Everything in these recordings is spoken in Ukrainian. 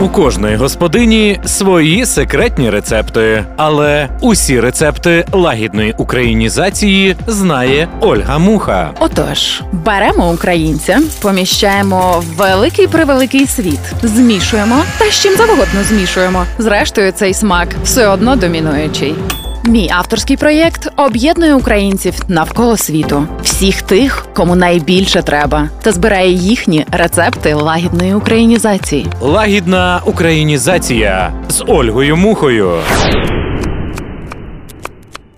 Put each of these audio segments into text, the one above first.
У кожної господині свої секретні рецепти, але усі рецепти лагідної українізації знає Ольга Муха. Отож, беремо українця, поміщаємо в великий превеликий світ, змішуємо та з чим завгодно змішуємо. Зрештою, цей смак все одно домінуючий. Мій авторський проєкт об'єднує українців навколо світу, всіх тих, кому найбільше треба, та збирає їхні рецепти лагідної українізації. Лагідна українізація з Ольгою Мухою.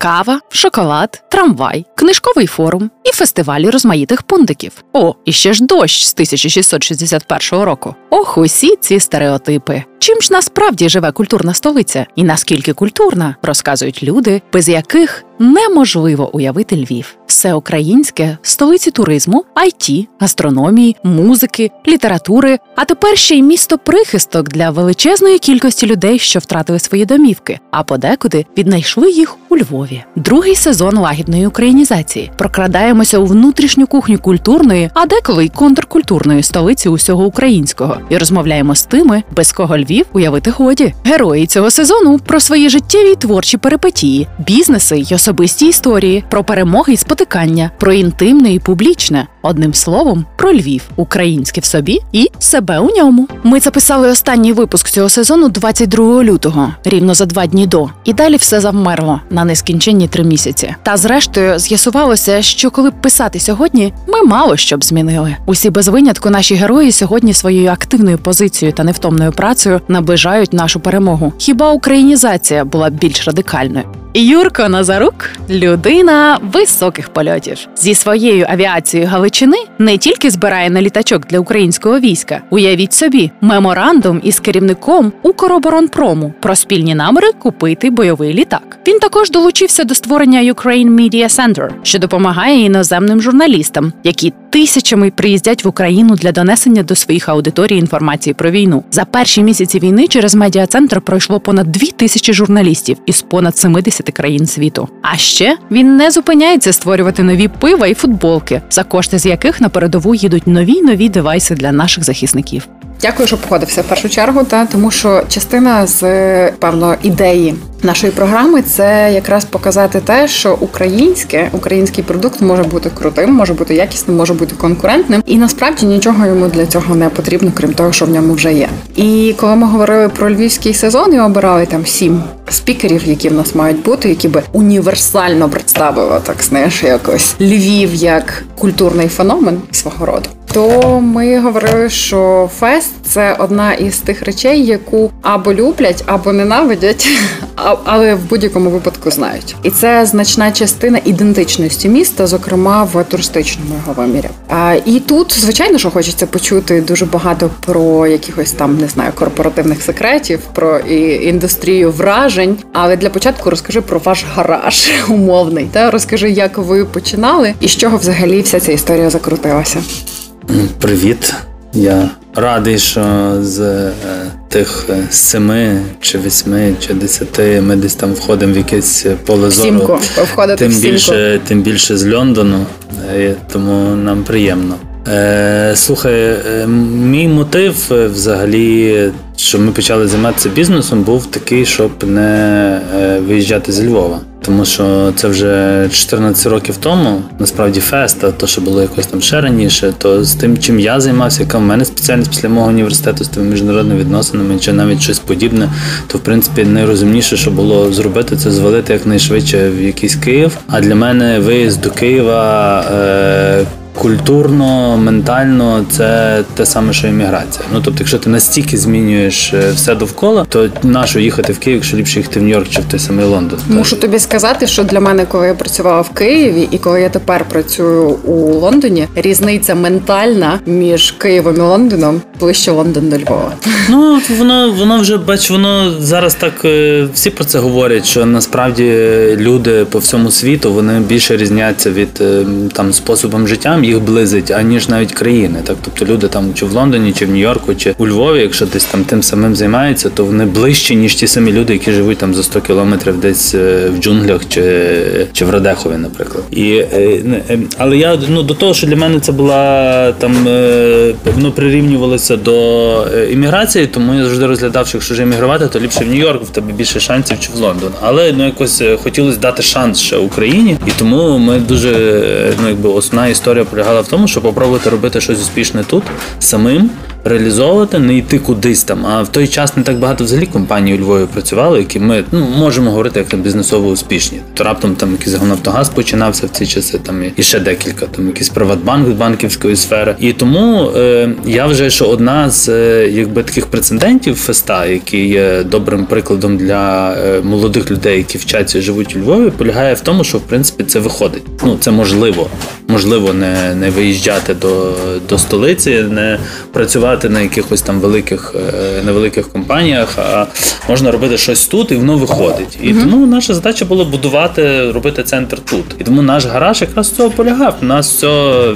Кава, шоколад, трамвай, книжковий форум і фестивалі розмаїтих пундиків. О, і ще ж дощ з 1661 року. Ох, усі ці стереотипи. Чим ж насправді живе культурна столиця, і наскільки культурна, розказують люди, без яких неможливо уявити Львів. Все українське столиці туризму, IT, гастрономії, музики, літератури, а тепер ще й місто прихисток для величезної кількості людей, що втратили свої домівки, а подекуди віднайшли їх у Львові. Другий сезон лагідної українізації. Прокрадаємося у внутрішню кухню культурної, а деколи й контркультурної столиці усього українського, і розмовляємо з тими, без кого Львів уявити годі. Герої цього сезону про свої життєві й творчі перипетії, бізнеси й особисті історії, про перемоги й спотикання, про інтимне і публічне. Одним словом, про Львів, українське в собі і себе у ньому. Ми записали останній випуск цього сезону 22 лютого, рівно за два дні до, і далі все завмерло на нескінченні три місяці. Та зрештою з'ясувалося, що коли б писати сьогодні, ми мало що б змінили. Усі без винятку наші герої сьогодні своєю активною позицією та невтомною працею наближають нашу перемогу. Хіба українізація була б більш радикальною? Юрко Назарук людина високих польотів зі своєю авіацією Галичини не тільки збирає на літачок для українського війська. Уявіть собі, меморандум із керівником Укроборонпрому про спільні наміри купити бойовий літак. Він також долучився до створення Ukraine Media Center, що допомагає іноземним журналістам, які тисячами приїздять в Україну для донесення до своїх аудиторій інформації про війну. За перші місяці війни через медіа-центр пройшло понад дві тисячі журналістів із понад 70 країн світу. А ще він не зупиняється створювати нові пива і футболки, за кошти з яких на передову їдуть нові нові девайси для наших захисників. Дякую, що походився в першу чергу, та тому що частина з певно ідеї нашої програми це якраз показати те, що українське український продукт може бути крутим, може бути якісним, може бути конкурентним, і насправді нічого йому для цього не потрібно, крім того, що в ньому вже є. І коли ми говорили про львівський сезон і обирали там сім спікерів, які в нас мають бути, які би універсально представили так знаєш, якось Львів як культурний феномен свого роду. То ми говорили, що фест це одна із тих речей, яку або люблять, або ненавидять, але в будь-якому випадку знають. І це значна частина ідентичності міста, зокрема в туристичному його вимірі. І тут, звичайно, що хочеться почути дуже багато про якихось там не знаю корпоративних секретів, про індустрію вражень. Але для початку розкажи про ваш гараж умовний. Та розкажи, як ви починали і з чого взагалі вся ця історія закрутилася. Привіт, я радий, що з е, тих е, семи чи восьми чи десяти ми десь там входимо в якесь поле зору. Тим більше, тим більше з Лондону, е, тому нам приємно. Е, Слухай, е, мій мотив взагалі, що ми почали займатися бізнесом, був такий, щоб не виїжджати з Львова. Тому що це вже 14 років тому, насправді фест, а то, що було якось там ще раніше, то з тим, чим я займався, яка в мене спеціальність після мого університету з тими міжнародними відносинами, чи навіть щось подібне, то в принципі найрозумніше, що було зробити, це звалити якнайшвидше в якийсь Київ. А для мене виїзд до Києва. Е- Культурно, ментально це те саме, що імміграція. Ну тобто, якщо ти настільки змінюєш е, все довкола, то нащо їхати в Київ, якщо ліпше їхати в Нью-Йорк чи в той самий Лондон? Мушу тобі сказати, що для мене, коли я працювала в Києві, і коли я тепер працюю у Лондоні, різниця ментальна між Києвом і Лондоном ближче Лондон до Львова. Ну воно воно вже бач, воно зараз так е, всі про це говорять. Що насправді люди по всьому світу вони більше різняться від е, там способом життя їх близить, аніж навіть країни. Так, тобто люди там чи в Лондоні, чи в Нью-Йорку, чи у Львові, якщо десь там тим самим займаються, то вони ближче, ніж ті самі люди, які живуть там за 100 кілометрів десь е, в джунглях чи чи в Радехові, наприклад. І, е, Але я ну до того, що для мене це була там воно прирівнювалося до імміграції, тому я завжди розглядав, що якщо вже іммігрувати, то ліпше в Нью-Йорк, в тебе більше шансів чи в Лондон. Але ну якось хотілося дати шанс ще Україні, і тому ми дуже ну якби основна історія полягала в тому, щоб попробувати робити щось успішне тут самим реалізовувати, не йти кудись там. А в той час не так багато взагалі компаній у Львові працювали, які ми ну можемо говорити як там бізнесово успішні. То раптом там якийсь Нафтогаз починався в ці часи. Там і ще декілька, там якийсь Приватбанк з банківської сфери. І тому е, я вже що одна з е, якби таких прецедентів феста, який є добрим прикладом для е, молодих людей, які вчаться живуть у Львові, полягає в тому, що в принципі це виходить. Ну це можливо, можливо, не не виїжджати до, до столиці, не працювати працювати на якихось там великих е, невеликих компаніях, а можна робити щось тут, і воно виходить. І mm тому наша задача була будувати, робити центр тут. І тому наш гараж якраз з цього полягав. У нас все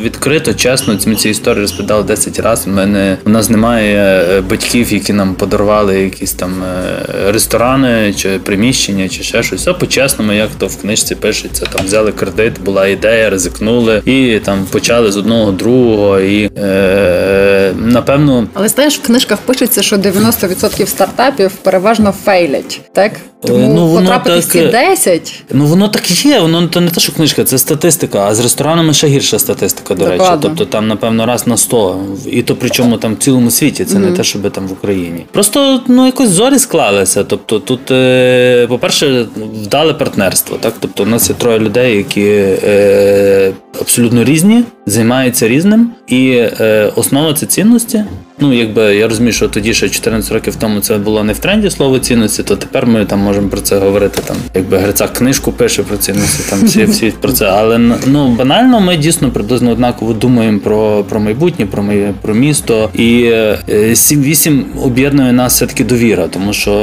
відкрито, чесно. Ми ці історії розповідали 10 разів. У мене у нас немає е, батьків, які нам подарували якісь там е, ресторани чи приміщення, чи ще щось. Все по-чесному, як то в книжці пишеться. Там взяли кредит, була ідея, ризикнули і там почали з одного другого. І е, напевно ну але знаєш, в книжках пишеться, що 90% стартапів переважно фейлять, так тому ну, воно так, ці 10... Ну воно так є. Воно то не те, що книжка, це статистика. А з ресторанами ще гірша статистика, до Докладно. речі. Тобто там, напевно, раз на 100. І то причому там в цілому світі, це mm-hmm. не те, щоб там в Україні. Просто ну якось зорі склалися. Тобто, тут, е, по-перше, вдале партнерство. Так, тобто, у нас є троє людей, які е, абсолютно різні, займаються різним, і е, основа це цінності. Ну, якби я розумію, що тоді ще 14 років тому це було не в тренді слово цінності, то тепер ми там можемо про це говорити. Там, якби Грицак книжку пише про цінності, там всі всі про це. Але ну банально ми дійсно приблизно однаково думаємо про про майбутнє, про моє про місто. І 7-8 е, об'єднує нас все таки довіра, тому що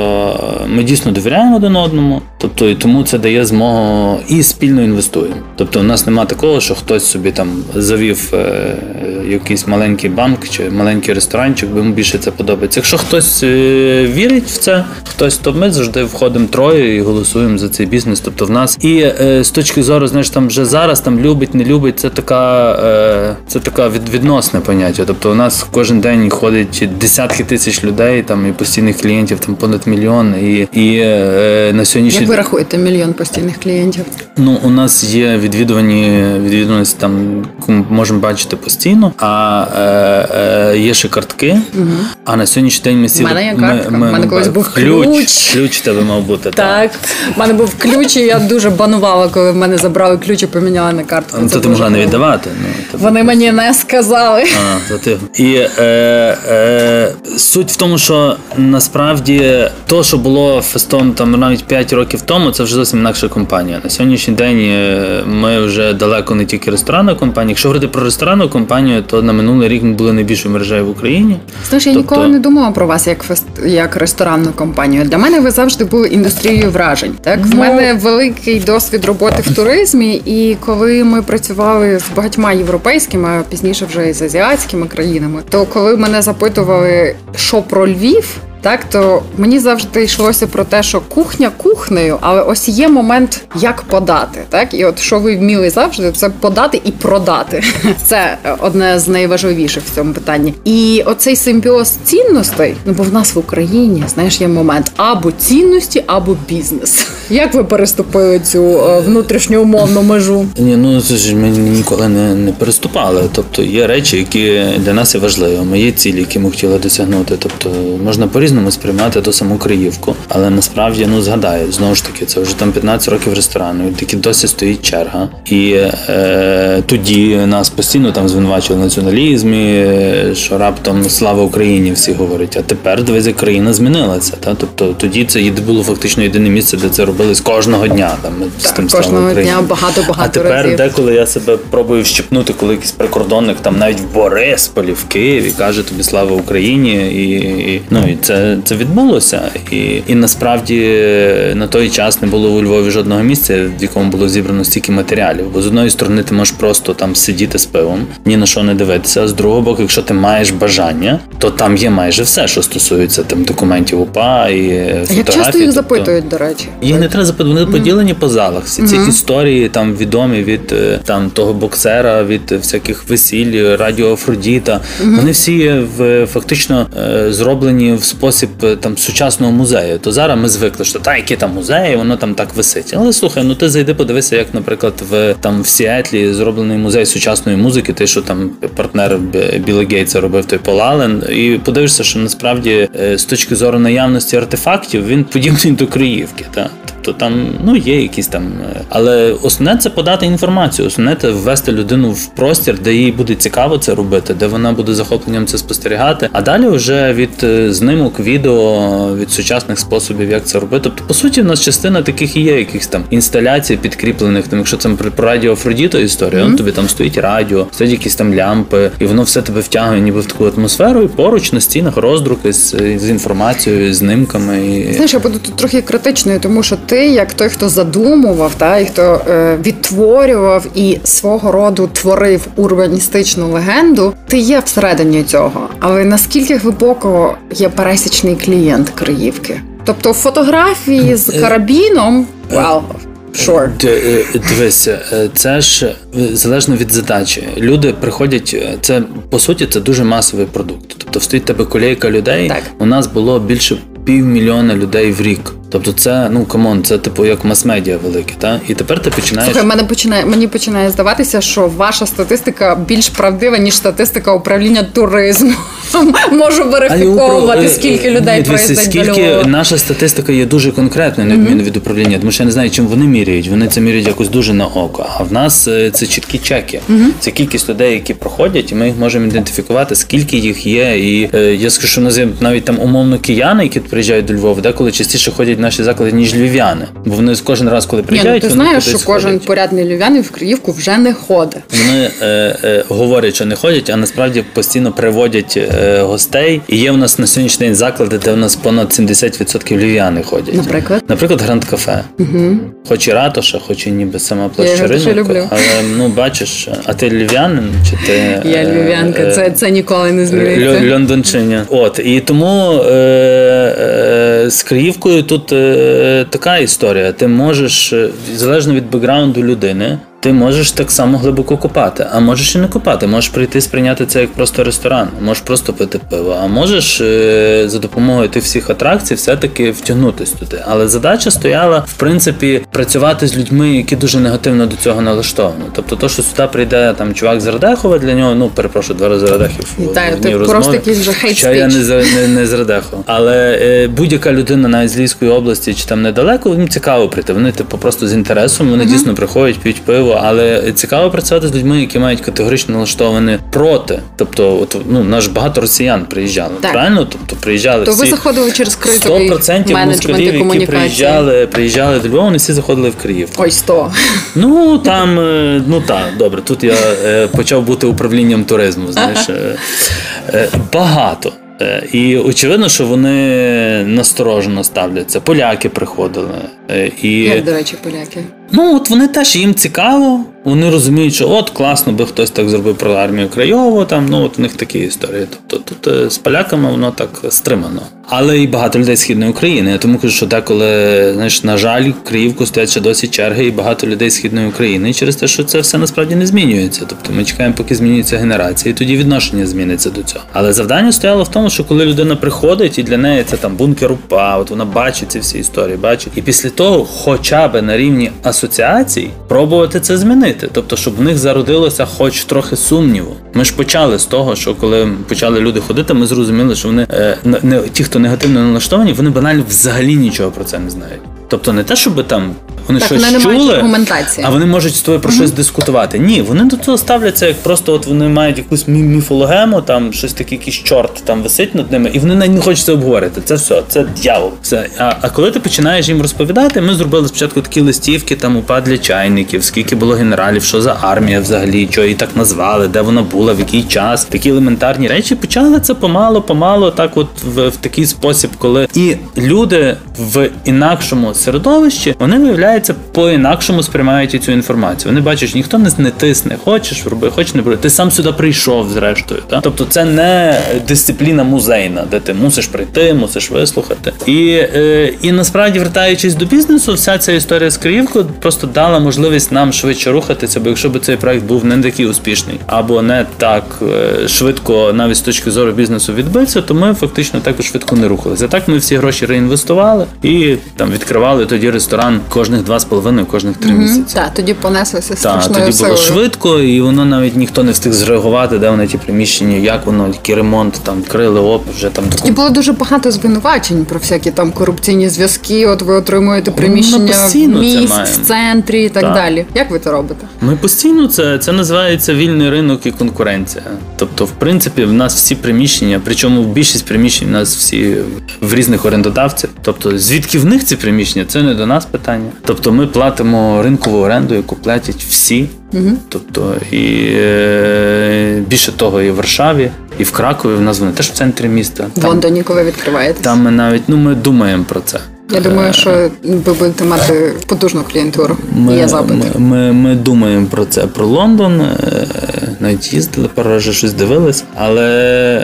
ми дійсно довіряємо один одному. Тобто і тому це дає змогу і спільно інвестуємо. Тобто, у нас немає такого, що хтось собі там завів е, якийсь маленький банк чи маленький ресторанчик, бо йому більше це подобається. Якщо хтось е, вірить в це, хтось, то ми завжди входимо троє і голосуємо за цей бізнес. Тобто в нас і е, з точки зору, знаєш, там вже зараз там любить, не любить. Це така е, це така відносне поняття. Тобто у нас кожен день ходить десятки тисяч людей, там і постійних клієнтів, там понад мільйон. І і на сьогоднішній Як ви рахуєте мільйон постійних клієнтів? Ну у нас є відвідувані відвідуваність там можемо бачити постійно. А е, е, є ще картки. Угу. А на сьогоднішній день ми сіли... У мене є картка. У мене колись був ключ. Ключ Ключ тебе мав бути. Так. У мене був ключ, і я дуже банувала, коли в мене забрали ключ і поміняли на картку. Ну, то ти могла не віддавати. Ну, Вони мені не сказали. А, то ти. І е, е, суть в тому, що насправді то, що було фестом там навіть 5 років тому, це вже зовсім інакша компанія. На сьогоднішній день е, ми вже далеко не тільки ресторанна компанія. Якщо говорити про ресторанну компанію, то на минулий рік ми були найбільшою мережею в Україні. Знаєш, я тобто... ніколи не думала про вас як фест як ресторанну компанію. Для мене ви завжди були індустрією вражень. Так в ну... мене великий досвід роботи в туризмі, і коли ми працювали з багатьма європейськими, а пізніше вже і з азіатськими країнами, то коли мене запитували, що про Львів. Так, то мені завжди йшлося про те, що кухня кухнею, але ось є момент, як подати. Так, і от що ви вміли завжди, це подати і продати. Це одне з найважливіших в цьому питанні. І оцей симбіоз цінностей, ну бо в нас в Україні знаєш, є момент або цінності, або бізнес. Як ви переступили цю е, внутрішню умовну межу? Ні, ну це ж ми ніколи не не переступали. Тобто є речі, які для нас є важливими. Є цілі, які ми хотіли досягнути. Тобто можна порізати по-різному сприймати ту саму Криївку. Але насправді ну згадаю, знову ж таки, це вже там 15 років ресторану, і таки досі стоїть черга. І е, тоді нас постійно там звинувачували в націоналізмі, що раптом слава Україні всі говорять. А тепер дивись, країна змінилася. Та? Тобто тоді це було фактично єдине місце, де це робили з кожного дня. Там з тим кожного дня багато багато. А тепер разів. деколи я себе пробую вщипнути, коли якийсь прикордонник там навіть в Борисполі, в Києві каже тобі слава Україні, і, і ну і це це відбулося. І і насправді на той час не було у Львові жодного місця, в якому було зібрано стільки матеріалів. Бо з одної сторони ти можеш просто там сидіти з пивом, ні на що не дивитися. А з другого боку, якщо ти маєш бажання, то там є майже все, що стосується там документів УПА і фотографій. Як часто їх тобто... запитують, до речі, їх не треба запитувати. Вони mm-hmm. поділені по залах. Всі ці mm-hmm. історії там відомі від е, там того боксера, від всяких весіль, радіо Афродіта. Mm-hmm. Вони всі в фактично е, зроблені в спосіб е, там сучасного музею. То зараз ми звикли, що та які там музеї, воно там так висить. Але слухай, ну ти зайди, подивися, як, наприклад, в там в Сіетлі зроблений музей сучасної музики, те, що там партнер Біла Гейтса робив той Полален, і подивишся, що насправді з точки зору наявності артефактів він подібний до Криївки. Та Тобто там ну є якісь там, е, але основне це подати інформацію, основне це ввести людину в простір, де їй буде цікаво це робити, де вона буде захопленням це спостерігати. А далі вже від е, знимок відео, від сучасних способів, як це робити. Тобто, по суті, в нас частина таких і є, якихось там інсталяцій підкріплених. Там, якщо це про радіо Афродіто історія, mm-hmm. тобі там стоїть радіо, стоять якісь там лямпи, і воно все тебе втягує, ніби в таку атмосферу, і поруч на стінах роздруки з, з інформацією, знимками. І... Знаєш, я буду тут трохи критичною, тому що ти, як той, хто задумував, та і хто е, відтворював і свого роду творив урбаністичну легенду, ти є всередині цього. Але наскільки глибоко є пересічний клієнт Криївки? Тобто фотографії з е, карабіном well, Sure. Е, дивися, це ж залежно від задачі. Люди приходять. Це по суті це дуже масовий продукт. Тобто стоїть тебе колейка людей. Так. У нас було більше півмільйона людей в рік. Тобто, це ну come on, це типу як мас-медіа велике, та і тепер ти починаєш. Слухай, мене починає мені починає здаватися, що ваша статистика більш правдива ніж статистика управління туризму. Можу верифіковувати, скільки людей проїздить скільки наша статистика є дуже конкретною, на відміну від управління, тому що я не знаю, чим вони міряють. Вони це міряють якось дуже на око. А в нас е, це чіткі чеки. Це кількість людей, які проходять, і ми їх можемо ідентифікувати, скільки їх є. І е, я скажу, що навіть там умовно кияни, які приїжджають до Львова, деколи частіше ходять наші заклади, ніж львів'яни. Бо вони кожен раз, коли приїжджають, Ні, ну, ти знаєш, що кожен ходять. порядний львів'янин в Криївку вже не ходить. Вони е, е, говорять, що не ходять, а насправді постійно приводять е, гостей. І є у нас на сьогоднішній день заклади, де у нас понад 70% львів'яни ходять. Наприклад, наприклад, гранд кафе, угу. хоч і ратуша, хоч і ніби сама площа ринку, але ну бачиш, а ти львів'янин чи ти я е, львів'янка? Це це ніколи не зміниться. Лондончиня. От і тому е, е, з Криївкою тут. Е, така історія. Ти можеш е, залежно від бекграунду людини ти можеш так само глибоко копати, а можеш і не копати. Можеш прийти сприйняти це як просто ресторан, можеш просто пити пиво, а можеш е, за допомогою тих всіх атракцій все-таки втягнутися туди. Але задача стояла, в принципі, працювати з людьми, які дуже негативно до цього налаштовані. Тобто, то, що сюди прийде там чувак з Радехова, для нього, ну перепрошую, два рази Радехів. Так, ти просто якийсь Хоча я не, не, не з Радехова. Але е, будь-яка людина навіть з Львівської області чи там недалеко, їм цікаво прийти. Вони типу просто з інтересом, вони uh-huh. дійсно приходять, п'ють пиво але цікаво працювати з людьми, які мають категорично налаштовані проти. Тобто, от ну наш багато росіян приїжджали. Так. Правильно? Тобто приїжджали. То всі... ви заходили через критовий 100% москалів, які приїжджали, приїжджали до Львова, вони всі заходили в Київ. Ой, 100. Ну там, е, ну так, добре. Тут я е, почав бути управлінням туризму. Знаєш, е, багато. І очевидно, що вони насторожено ставляться. Поляки приходили. І... Як, до речі, поляки? Ну, от вони теж їм цікаво. Вони розуміють, що от класно би хтось так зробив про армію Крайову. Там ну от у них такі історії. Тобто тут е, з поляками воно так стримано. Але і багато людей східної України. Я тому кажу, що деколи знаєш, на жаль, Криївку стоять ще досі черги, і багато людей східної України через те, що це все насправді не змінюється. Тобто ми чекаємо, поки змінюється генерація, і тоді відношення зміниться до цього. Але завдання стояло в тому, що коли людина приходить, і для неї це там бункер упа, от вона бачить ці всі історії, бачить, і після того, хоча б на рівні асоціацій, пробувати це змінити. Тобто, щоб в них зародилося хоч трохи сумніву. Ми ж почали з того, що коли почали люди ходити, ми зрозуміли, що вони е, не ті, хто негативно налаштовані, вони банально взагалі нічого про це не знають. Тобто не те, щоб там Вони так, щось вони чули, а вони можуть з тобою про щось дискутувати. Ні, вони до цього ставляться, як просто от вони мають якусь мі- міфологему, там щось таке, якийсь чорт там висить над ними, і вони навіть не хочуть це обговорити. Це все, це дьявол. Все. А, а коли ти починаєш їм розповідати, ми зробили спочатку такі листівки, там упа для чайників, скільки було генералів, що за армія взагалі, що її так назвали, де вона була, в який час. Такі елементарні речі почали це помало, помало, так от в, в такий спосіб, коли і люди в інакшому середовищі вони виявляється по-інакшому сприймають цю інформацію. Вони бачать, ніхто не, не тисне, хочеш роби, хочеш не роби. Ти сам сюди прийшов, зрештою. Та? Тобто це не дисципліна музейна, де ти мусиш прийти, мусиш вислухати. І, е, і насправді, вертаючись до бізнесу, вся ця історія з Криївкою просто дала можливість нам швидше рухатися, бо якщо б цей проект був не такий успішний або не так е, швидко, навіть з точки зору бізнесу відбився, то ми фактично також швидко не рухалися. Так ми всі гроші реінвестували і там відкривали тоді ресторан кожних два з половиною, кожних три місяці. Так, тоді понеслося Так, страшною тоді силою. було швидко, і воно навіть ніхто не встиг зреагувати, де вони ті приміщення, як воно, який ремонт там відкрили, оп, вже там І було дуже багато звинувачень про всякі там корупційні зв'язки. От ви отримуєте приміщення в постійно це місць, в центрі і так, Так. далі. Як ви це робите? Ми постійно це, це називається вільний ринок і конкуренція. Тобто, в принципі, в нас всі приміщення, причому більшість приміщень в нас всі в різних орендодавців. Тобто, звідки в них ці приміщення, це не до нас питання. Тобто, ми платимо ринкову оренду, яку платять всі. Угу. Тобто, і е, більше того, і в Варшаві, і в Кракові. В нас вони теж в центрі міста. В Лондоні, коли відкриваєте? Там ми навіть ну ми думаємо про це. Я думаю, що ви будете мати потужну клієнтуру. Ми, Є запити. ми, ми, ми думаємо про це про Лондон. Навіть їздили пару разів, щось дивились. Але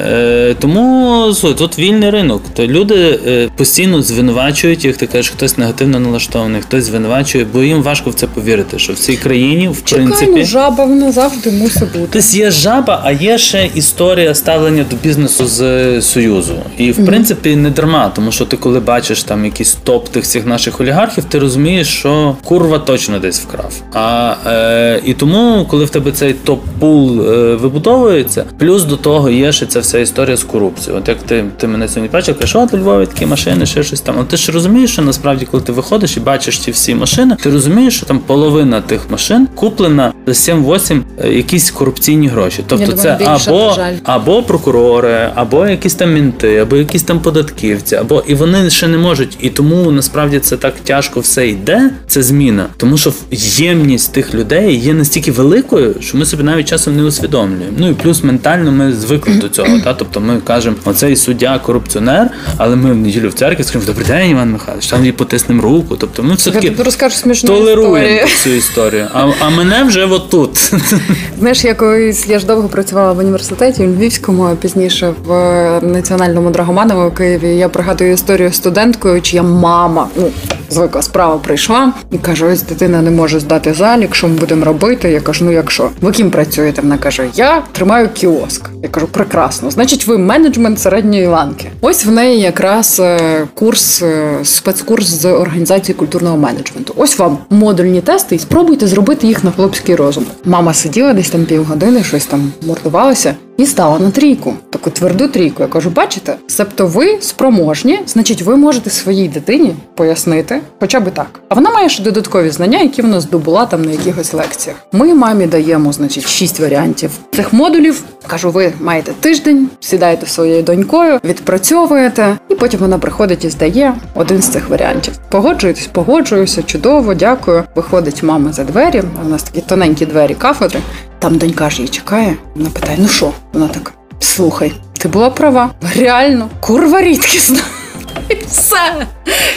е, тому тут вільний ринок. То люди е, постійно звинувачують, як ти кажеш, хтось негативно налаштований, хтось звинувачує, бо їм важко в це повірити, що в цій країні, в Чекаємо, принципі. жаба вона завжди мусить бути. Тобто є жаба, а є ще історія ставлення до бізнесу з е, Союзу. І в принципі не дарма, тому що ти коли бачиш там якийсь топ тих всіх наших олігархів, ти розумієш, що курва точно десь вкрав. А е, і тому, коли в тебе цей топ-пул е, вибудовується, плюс до того є ще ця вся історія з корупцією. От як ти, ти мене сьогодні бачив, кажеш, от у Львові такі машини, ще щось там. Але ти ж розумієш, що насправді, коли ти виходиш і бачиш ці всі машини, ти розумієш, що там половина тих машин куплена за 7-8 е, якісь корупційні гроші. Тобто думаю, це більше, або, або прокурори, або якісь там мінти, або якісь там податківці, або і вони ще не можуть. І тому насправді це так тяжко все йде. Це зміна, тому що ємність тих людей є настільки великою, що ми собі навіть часом не усвідомлюємо. Ну і плюс ментально ми звикли до цього. Та тобто ми кажемо, оцей суддя корупціонер, але ми в неділю в церкві скажемо, добрий день, Іван Михайлович, там їй потиснемо руку. Тобто ми все-таки толеруємо цю історію. А, а мене вже отут. Знаєш, я колись я ж довго працювала в університеті в Львівському, а пізніше в національному Драгоманово в Києві. Я пригадую історію студенткою, чия мама ну звикла справа прийшла і каже: ось дитина не може здати залік, що ми будемо робити. Я кажу, ну якщо ви ким працюєте? Вона каже: Я тримаю кіоск. Я кажу, прекрасно. Значить, ви менеджмент середньої ланки. Ось в неї якраз е, курс, е, спецкурс з організації культурного менеджменту. Ось вам модульні тести, і спробуйте зробити їх на хлопський розум. Мама сиділа десь там півгодини, щось там мордувалася. І стала на трійку, таку тверду трійку. Я кажу, бачите, себто ви спроможні, значить, ви можете своїй дитині пояснити, хоча б так. А вона має ще додаткові знання, які вона здобула там на якихось лекціях. Ми мамі даємо, значить, шість варіантів цих модулів. Кажу, ви маєте тиждень, сідаєте своєю донькою, відпрацьовуєте, і потім вона приходить і здає один з цих варіантів. Погоджуєтесь, погоджуюся, чудово, дякую. Виходить мама за двері. У нас такі тоненькі двері кафедри. Там донька ж її чекає. Вона питає: ну що? Вона так: слухай, ти була права. Реально, курва рідкісна. І все.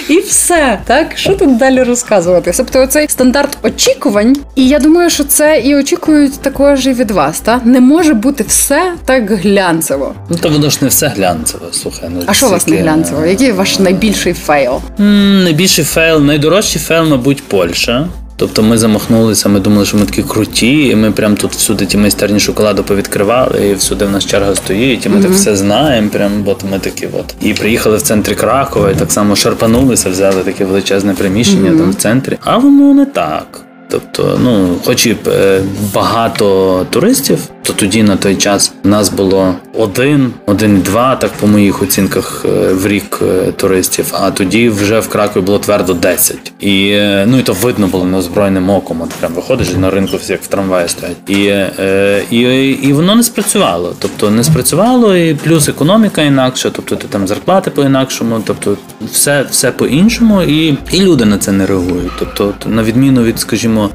І все. Так, що тут далі розказувати? Тобто, оцей стандарт очікувань, і я думаю, що це і очікують також і від вас. Та не може бути все так глянцево. Ну то воно ж не все глянцеве. Слухай, ну А що у вас не глянцево? Який ваш найбільший fail? Найбільший fail, найдорожчий fail, мабуть, Польща. Тобто ми замахнулися, ми думали, що ми такі круті, і ми прям тут всюди ті майстерні шоколаду повідкривали, і всюди в нас черга стоїть, і ми так все знаємо. Прям от ми такі от. І приїхали в центрі Кракова, і так само шарпанулися, взяли таке величезне приміщення там в центрі. А воно не так. Тобто, ну, хоч і е, багато туристів, То тоді на той час у нас було один, один-два, так по моїх оцінках е, в рік е, туристів. А тоді вже в Кракові було твердо 10. І е, ну і то видно було неозброєним оком. От прям виходиш на ринку, всі як в трамваї стоять. І, і, і воно не спрацювало. Тобто не спрацювало, і плюс економіка інакша, тобто ти там зарплати по-інакшому, тобто все все по-іншому, і і люди на це не реагують. Тобто, на відміну від, скажімо,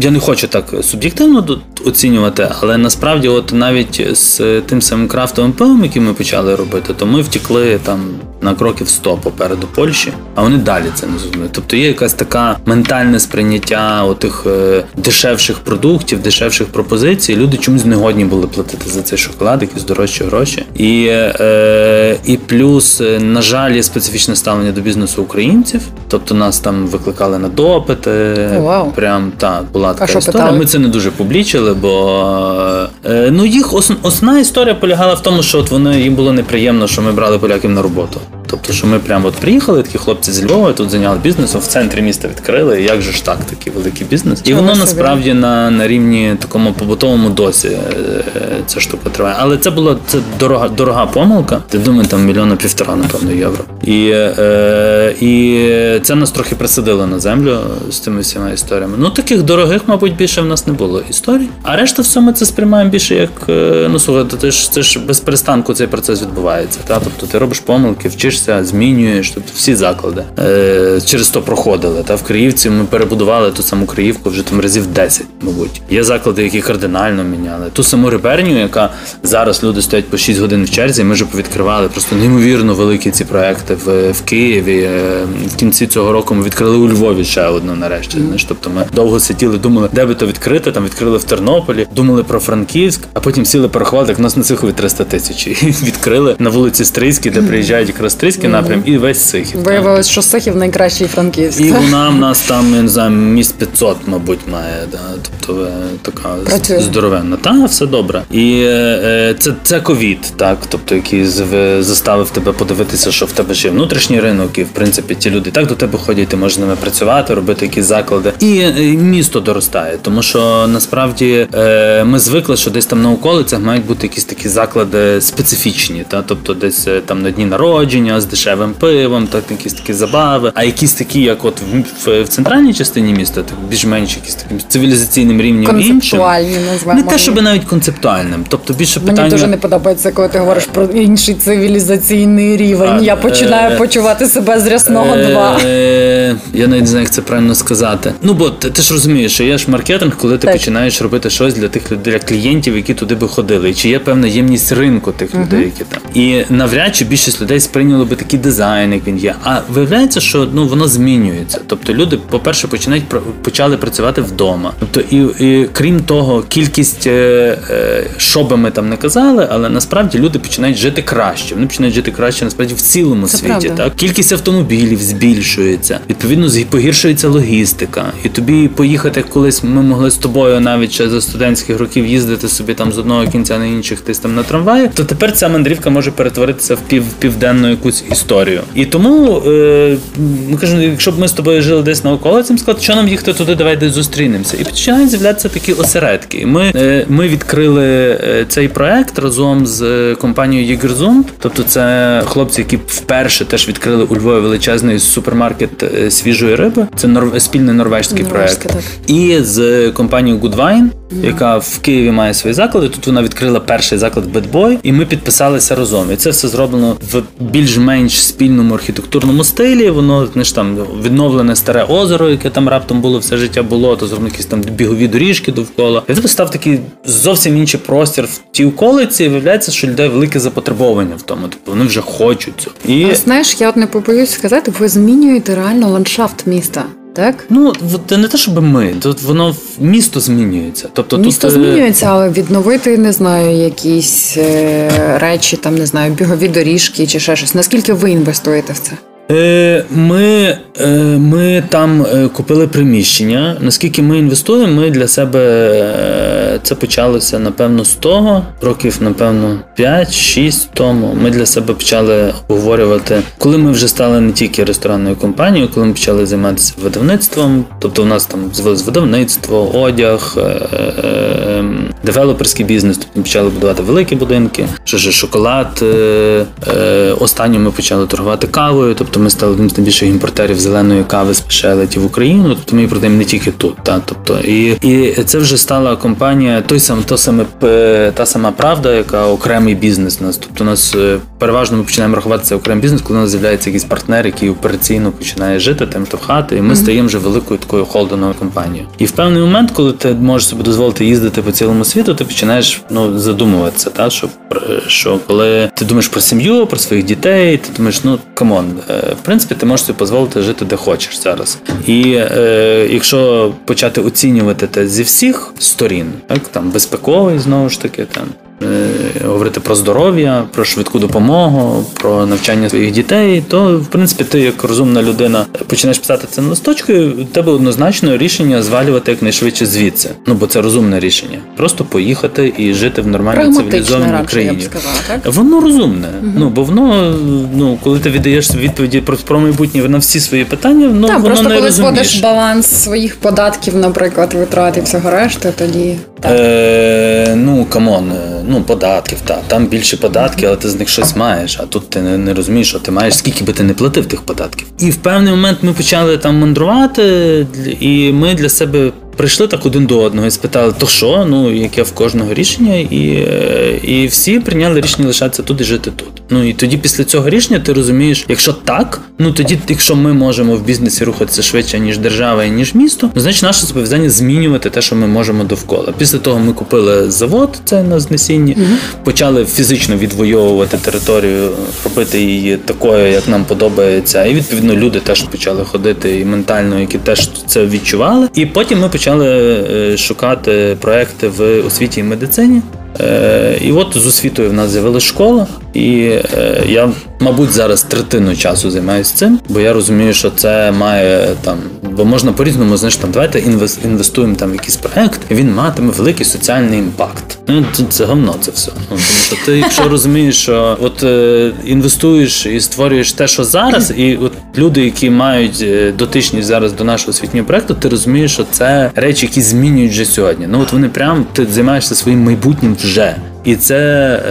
я не хочу так суб'єктивно оцінювати, але насправді, от навіть з тим самим крафтовим пивом, який ми почали робити, то ми втікли там на кроків 100 попереду Польщі, а вони далі це не зрозуміють. Тобто є якась така ментальне сприйняття отих е, дешевших продуктів, дешевших пропозицій. Люди чомусь не годні були платити за цей шоколад, якісь дорожчі гроші. І е, і плюс, е, на жаль, є специфічне ставлення до бізнесу українців. Тобто нас там викликали на допити. Wow. Прям так була така а історія. Ми це не дуже публічили, бо е, ну їх основна історія полягала в тому, що от вони їм було неприємно, що ми брали поляків на роботу. Тобто, що ми прямо от приїхали, такі хлопці з Львова тут зайняли бізнесом, в центрі міста відкрили. Як же ж так, такий великий бізнес? І воно насправді на на рівні такому побутовому досі е, ця штука триває. Але це була це дорога дорога помилка. Ти думаю, там мільйона півтора, напевно, євро. І е, і це нас трохи присадило на землю з цими всіма історіями. Ну таких дорогих, мабуть, більше в нас не було історій. А решта все ми це сприймаємо більше як е, ну слухайте, ти ж це ж без перестанку цей процес відбувається. Та? Тобто ти робиш помилки, вчишся, змінюєш, тобто всі заклади е, через то проходили. Та в Криївці ми перебудували ту саму Криївку вже там разів 10, мабуть. Є заклади, які кардинально міняли. Ту саму реберню, яка зараз люди стоять по 6 годин в черзі. Ми вже повідкривали просто неймовірно великі ці проекти в в Києві. Е, в кінці цього року ми відкрили у Львові ще одну нарешті. Знаєш, тобто ми довго сиділи, думали, де би то відкрити. Там відкрили в Тернополі, думали про Франківськ, а потім сіли порахували, як нас на Цихові 300 тисяч. І відкрили на вулиці Стрийській, де приїжджають якраз Стрийський напрям і весь Сихів. Виявилось, що Сихів найкращий франківськ. І вона в нас там, я не знаю, міст 500, мабуть, має. Да? Тобто е, така Працює. здоровенна. Та, все добре. І е, це це ковід, так, тобто, який заставив тебе подивитися, що в тебе ще внутрішній ринок, і в принципі ті люди так до тебе ходять, ти можеш з ними працювати, робити якісь заклади. І е, місто доростає, тому що насправді е, ми звикли, що десь там на околицях мають бути якісь такі заклади специфічні, та тобто десь е, там на дні народження з дешевим пивом, так якісь такі забави, а якісь такі, як от в, в центральній частині міста, так більш-менш якісь таким цивілізаційним рівнем іншим. назвемо. Не те, щоб навіть концептуальним. Тобто більше питання... Мені дуже не подобається, коли ти говориш про інший цивілізаційний рівень. А, Я починаю е... почувати себе з рясного е... два. Я навіть не знаю, як це правильно сказати. Ну бо ти, ти ж розумієш, що є ж маркетинг, коли ти так. починаєш робити щось для тих для клієнтів, які туди би ходили, і чи є певна ємність ринку тих людей, які там. І навряд чи більшість людей сприйняли би такий дизайн, як він є. А виявляється, що ну воно змінюється. Тобто люди, по-перше, починають почали працювати вдома. Тобто, і, і крім того, кількість, е, е, що би ми там не казали, але насправді люди починають жити краще. Вони починають жити краще насправді в цілому Це світі. Правда. Так кількість автомобілів збільшується. Відповідно, погіршується логістика. І тобі поїхати колись. Ми могли з тобою навіть ще за студентських років їздити собі там з одного кінця на інших десь там на трамваї. То тепер ця мандрівка може перетворитися в пів південну якусь історію. І тому е, ми кажемо, якщо б ми з тобою жили десь на околиці, сказати, що нам їхати туди, давай десь зустрінемося. І починають з'являтися такі осередки. Ми е, ми відкрили е, цей проект разом з компанією Єгерзум. Тобто, це хлопці, які вперше теж відкрили у Львові величезний супермаркет свіжої риби. Це нор... спільний норвежський проект. Так. І з компанією Goodwine, яка в Києві має свої заклади. Тут вона відкрила перший заклад Boy, і ми підписалися разом. І це все зроблено в більш-менш спільному архітектурному стилі. Воно знаєш, там відновлене старе озеро, яке там раптом було все життя було, то зроблено якісь там бігові доріжки довкола. І тут став такий зовсім інший простір в тій околиці. і Виявляється, що людей велике запотребовання в тому. Тобто вони вже хочуть цього. І а, знаєш, я от не побоюсь сказати, ви змінюєте реально ландшафт міста. Так, ну це не те, щоб ми тут воно місто змінюється. Тобто місто тут... Е, змінюється, але відновити не знаю якісь е, речі, там не знаю, бігові доріжки чи ще щось. Наскільки ви інвестуєте в це? Е, ми е, ми там е, купили приміщення. Наскільки ми інвестуємо, ми для себе це почалося напевно з того, років, напевно, 5-6 тому. Ми для себе почали обговорювати, коли ми вже стали не тільки ресторанною компанією, коли ми почали займатися видавництвом. Тобто, у нас там з'явилось видавництво, одяг, девелоперський бізнес. Тобто ми почали будувати великі будинки, що ж шоколад. Останньо ми почали торгувати кавою. тобто Тобто ми стали одним з найбільших імпортерів зеленої кави з спешелеті в Україну. Тобто ми її продаємо не тільки тут. Та, тобто, І і це вже стала компанія, той сам, то саме та сама правда, яка окремий бізнес у нас. Тобто у нас е, переважно ми починаємо рахувати це окремий бізнес, коли у нас з'являється якийсь партнер, який операційно починає жити, тим штовхати, і ми mm-hmm. стаємо вже великою такою холдиною компанією. І в певний момент, коли ти можеш собі дозволити їздити по цілому світу, ти починаєш ну задумуватися, та що що коли ти думаєш про сім'ю, про своїх дітей, ти думаєш, ну come on, е, в принципі, ти можеш собі дозволити жити де хочеш зараз. І е, якщо почати оцінювати те зі всіх сторін, так там безпековий знову ж таки, там говорити про здоров'я, про швидку допомогу, про навчання своїх дітей, то в принципі ти як розумна людина починаєш писати це на листочку, у тебе однозначно рішення звалювати якнайшвидше звідси. Ну бо це розумне рішення. Просто поїхати і жити в нормальній цивілізованій країні. Я б сказала, так? Воно розумне. Угу. Ну бо воно, ну коли ти віддаєш відповіді про про майбутнє на всі свої питання, ну так, воно просто не коли зводиш баланс своїх податків, наприклад, витрат і всього решти, тоді. Е, ну come on ну, податків, та там більше податки, але ти з них щось маєш. А тут ти не, не розумієш, що ти маєш, скільки би ти не платив тих податків. І в певний момент ми почали там мандрувати, і ми для себе прийшли так один до одного і спитали, то що, ну яке в кожного рішення, і е, і всі прийняли рішення лишатися тут і жити тут. Ну і тоді після цього рішення ти розумієш, якщо так, ну тоді, якщо ми можемо в бізнесі рухатися швидше ніж держава і ніж місто, ну значить наше зобов'язання змінювати те, що ми можемо довкола. Після того ми купили завод, це на знесінні, угу. почали фізично відвоювати територію, робити її такою, як нам подобається. І відповідно люди теж почали ходити і ментально, які теж це відчували. І потім ми почали почали е, шукати проекти в освіті і медицині. Е, і от з освітою в нас з'явилася школа, і е, я, мабуть, зараз третину часу займаюся цим, бо я розумію, що це має там, бо можна по-різному, знаєш, там давайте інвестуємо там в якийсь проект, і він матиме великий соціальний імпакт. Ну це, це говно, це все. Ну, Тому що ти, якщо розумієш, що от е, інвестуєш і створюєш те, що зараз, і от люди, які мають е, дотичність зараз до нашого освітнього проекту, ти розумієш, що це речі, які змінюють вже сьогодні. Ну от вони прям ти займаєшся своїм майбутнім вже. І це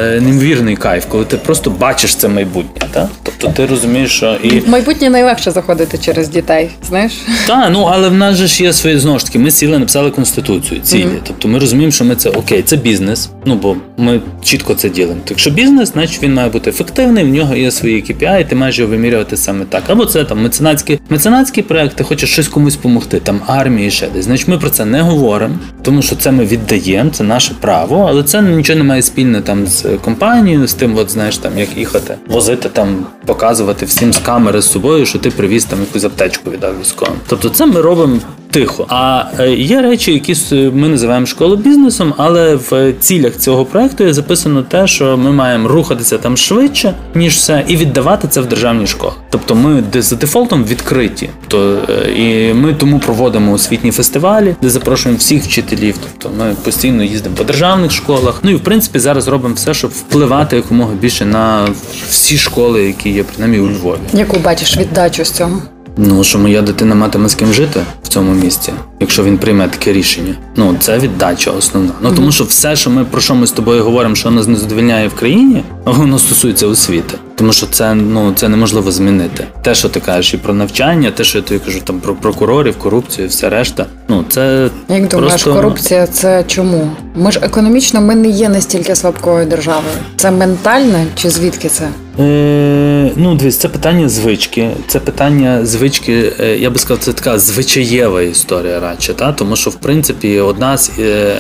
е, неймовірний кайф, коли ти просто бачиш це майбутнє. Так? Тобто ти розумієш, що і в майбутнє найлегше заходити через дітей, знаєш? Так, ну але в нас же ж є свої знову ж таки. Ми сіли, написали конституцію, цілі. Mm-hmm. Тобто ми розуміємо, що ми це окей, це бізнес. Ну бо ми чітко це ділимо. Так що бізнес, значить він має бути ефективний, в нього є свої KPI, і ти маєш його вимірювати саме так. Або це там меценатський меценатський проект, ти хочеш щось комусь допомогти, там армії ще десь. Значить, ми про це не говоримо, тому що це ми віддаємо, це наше право, але це нічого не має спільне там з компанією, з тим, от знаєш, там як їхати, возити там, показувати всім з камери з собою, що ти привіз там якусь аптечку віддав військовим. Тобто, це ми робимо тихо. А е, є речі, які ми називаємо школу бізнесом, але в цілях цього проекту є записано те, що ми маємо рухатися там швидше, ніж все, і віддавати це в державні школи. Тобто, ми за дефолтом відкриті. То е, і ми тому проводимо освітні фестивалі, де запрошуємо всіх вчителів. Тобто ми постійно їздимо по державних школах. Ну і в принципі зараз робимо все, щоб впливати якомога більше на всі школи, які є принаймні у Львові. Яку бачиш віддачу з цього? Ну що моя дитина матиме з ким жити в цьому місці, якщо він прийме таке рішення. Ну це віддача основна. Ну тому що все, що ми про що ми з тобою говоримо, що нас не задовільняє в країні, воно стосується освіти. Тому що це ну це неможливо змінити. Те, що ти кажеш, і про навчання, те, що я тобі кажу, там про прокурорів, корупцію, все решта. Ну це як думаєш, просто... корупція це чому? Ми ж економічно ми не є настільки слабкою державою. Це ментальне чи звідки це? Е, Ну, дивись, це питання звички. Це питання звички. Е, я би сказав, це така звичаєва історія радше, та тому що в принципі одна з е,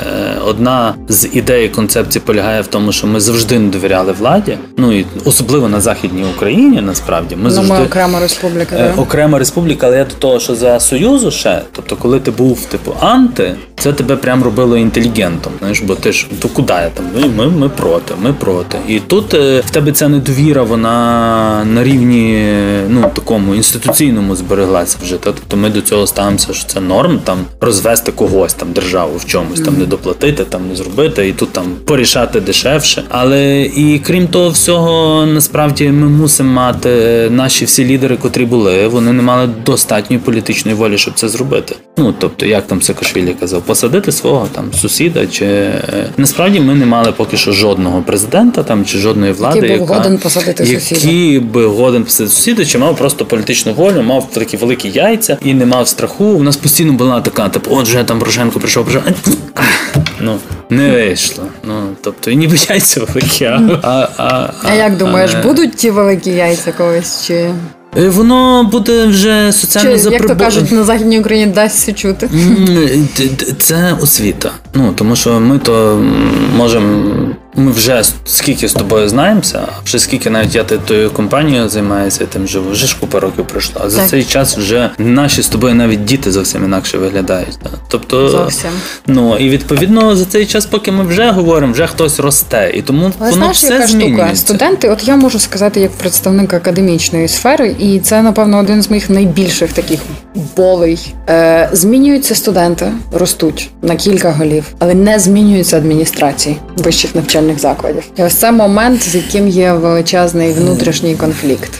одна з ідей концепції полягає в тому, що ми завжди не довіряли владі. Ну і особливо на західній Україні, насправді ми ну, завжди ми окрема республіка. Е, окрема республіка, але я до того, що за союзу ще, тобто, коли ти був типу анти, це тебе прям робило інтелігентом. Знаєш, бо ти ж то куди я там? Ми, ми, ми проти, ми проти. І тут е, в тебе ця недовіра, вона на рівні ну такому інституційному збереглася вже. Та? Тобто ми до цього ставимося, що це норм там розвести когось там державу в чомусь, там не доплатити, там не зробити, і тут там порішати дешевше. Але і крім того всього, насправді ми мусимо мати наші всі лідери, котрі були, вони не мали достатньої політичної волі, щоб це зробити. Ну тобто, як там Саакашвілі казав, посадити свого там сусіда, чи е, насправді ми не мали поки що жодного президента там чи жодної влади, який був яка, годен посадити сусіда. Який би годен посадити сусіда, чи мав просто політичну волю, мав такі великі яйця і не мав страху. У нас постійно була така, типу, отже, там Порошенко прийшов, прийшов. Ну не вийшло. Ну тобто і ніби яйця великі. А а, а, а як думаєш, а, будуть ті великі яйця колись чи? Е, воно буде вже соціально заприбо... Як то кажуть, на Західній Україні дасть чути. Це освіта. Ну тому що ми то можемо ми вже скільки з тобою знаємося, вже скільки навіть я тою компанією займаюся, тим живу, вже ж купа років пройшла. А за так. цей час вже наші з тобою навіть діти зовсім інакше виглядають. Тобто, зовсім. ну і відповідно за цей час, поки ми вже говоримо, вже хтось росте. І тому Але воно знаєш, все яка змінюється. штука? Студенти, от я можу сказати, як представник академічної сфери, і це, напевно, один з моїх найбільших таких болей. Е, Змінюються студенти, ростуть на кілька голів, але не змінюються адміністрації вищих навчальних навчальних закладів. І ось це момент, з яким є величезний внутрішній конфлікт.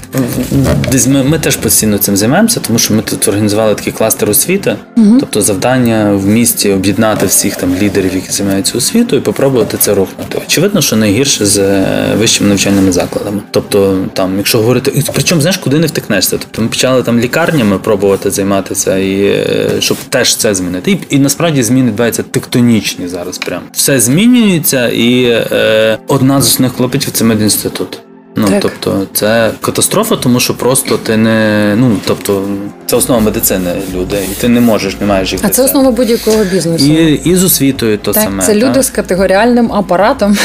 Десь ми, ми теж постійно цим займаємося, тому що ми тут організували такий кластер освіти, угу. тобто завдання в місті об'єднати всіх там лідерів, які займаються освітою, і попробувати це рухнути. Очевидно, що найгірше з е, вищими навчальними закладами. Тобто, там, якщо говорити, причому знаєш, куди не втикнешся. Тобто ми почали там лікарнями пробувати займатися, і е, щоб теж це змінити. І, і насправді зміни відбуваються тектонічні зараз. Прям все змінюється і. Е, одна з основних хлопців це медінститут. Так. тобто це катастрофа, тому що просто ти не ну тобто це основа медицини люди, і ти не можеш, не маєш їх. А це основа будь-якого бізнесу. І і з освітою то так, саме. Це люди так? з категоріальним апаратом.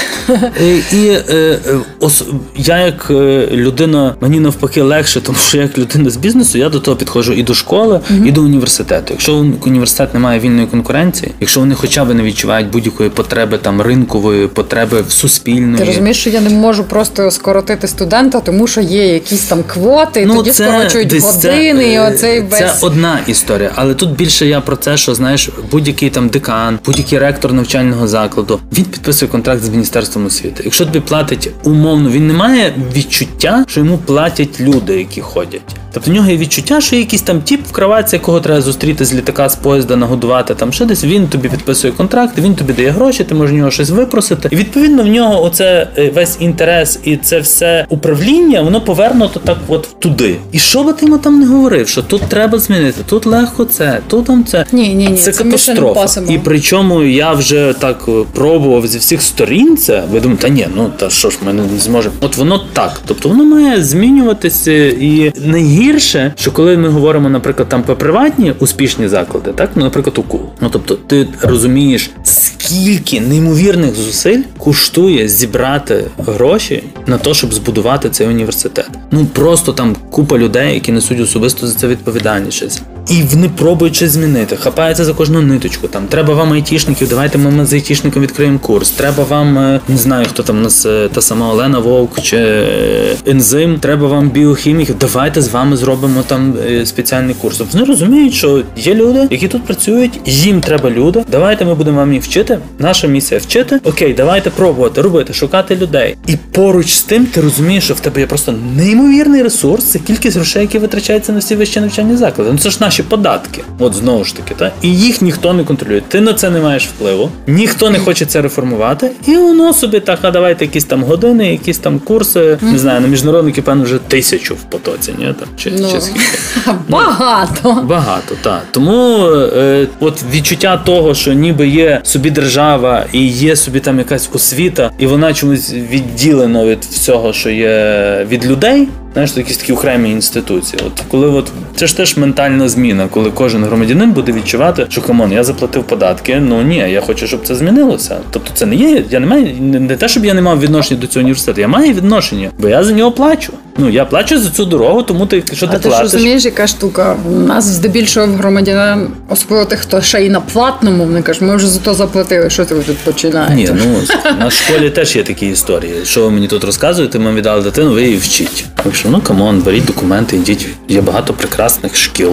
І, і е, ос, я як е, людина, мені навпаки легше, тому що як людина з бізнесу, я до того підходжу і до школи, mm і до університету. Якщо університет не має вільної конкуренції, якщо вони хоча б не відчувають будь-якої потреби там ринкової, потреби суспільної. Ти розумієш, що я не можу просто скоротити студента, тому що є якісь там квоти, ну, тоді це, скорочують години. Це, і оцей весь... Це одна історія, але тут більше я про це, що знаєш, будь-який там декан, будь-який ректор навчального закладу, він підписує контракт з міністерством освіти. Якщо тобі платить умовно, він не має відчуття, що йому платять люди, які ходять. Тобто в нього є відчуття, що є якийсь там тіп в кроватці, якого треба зустріти з літака з поїзда, нагодувати там ще десь. Він тобі підписує контракт, він тобі дає гроші, ти можеш в нього щось випросити. І відповідно в нього оце е, весь інтерес і це все управління, воно повернуто так, от туди. І що би ти йому там не говорив, що тут треба змінити, тут легко це, тут там це. Ні, ні, ні, це, це катастрофа. І причому я вже так е, пробував зі всіх сторін це. Ви думаєте, та ні, ну та що ж ми не зможемо. От воно так. Тобто воно має змінюватися і не гірше, що коли ми говоримо, наприклад, там про приватні успішні заклади, так ну, наприклад, укул. Ну тобто, ти розумієш, скільки неймовірних зусиль коштує зібрати гроші на те, щоб збудувати цей університет. Ну просто там купа людей, які несуть особисто за це відповідальність. І вони пробують щось змінити, хапаються за кожну ниточку. Там треба вам айтішників, давайте ми з айтішником відкриємо курс. Треба вам е, не знаю, хто там у нас е, та сама Олена Вовк чи е, ензим. Треба вам біохіміків. Давайте з вами зробимо там спеціальний курс. Вони розуміють, що є люди, які тут працюють, їм треба люди. Давайте ми будемо вам їх вчити. Наша місія вчити. Окей, давайте пробувати робити, шукати людей. І поруч з тим ти розумієш, що в тебе є просто неймовірний ресурс. Це кількість грошей, які витрачаються на всі вищі навчальні заклади. Ну це ж наші податки. От знову ж таки, та і їх ніхто не контролює. Ти на це не маєш впливу, ніхто не хоче це реформувати, і воно собі так, а давайте якісь там години, якісь там курси. Не знаю, на міжнародники, певно, вже тисячу в потоці. Ні, там чи, ну, чи скільки багато. Багато, так. Тому е, от відчуття того, що ніби є собі держава і є собі там якась освіта, і вона чомусь відділена від всього, що є від людей. Знаєш, якісь такі окремі інституції. От коли от це ж теж ментальна зміна, коли кожен громадянин буде відчувати, що come on, я заплатив податки. Ну ні, я хочу, щоб це змінилося. Тобто, це не є. Я не маю не те, щоб я не мав відношення до цього університету. Я маю відношення, бо я за нього плачу. Ну я плачу за цю дорогу, тому ти що ти а платиш. ти ж розумієш, яка штука? У нас здебільшого громадян, особливо тих, хто ще й на платному, вони кажуть, ми вже за то заплатили. Що ти тут починаєте? Ні, ну на школі теж є такі історії. Що ви мені тут розказуєте? Ми віддали дитину, ви її вчіть. Що, ну come on, беріть документи, йдіть. Є багато прекрасних шкіл.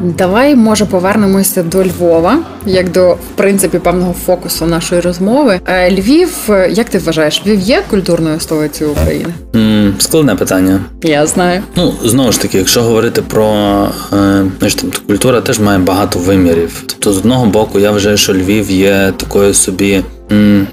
Давай, може, повернемося до Львова, як до в принципі певного фокусу нашої розмови. Е, Львів, як ти вважаєш, Львів є культурною столицею України? Складне питання. Я знаю. Ну знову ж таки, якщо говорити про е, там культура, теж має багато вимірів. Тобто, з одного боку, я вважаю, що Львів є такою собі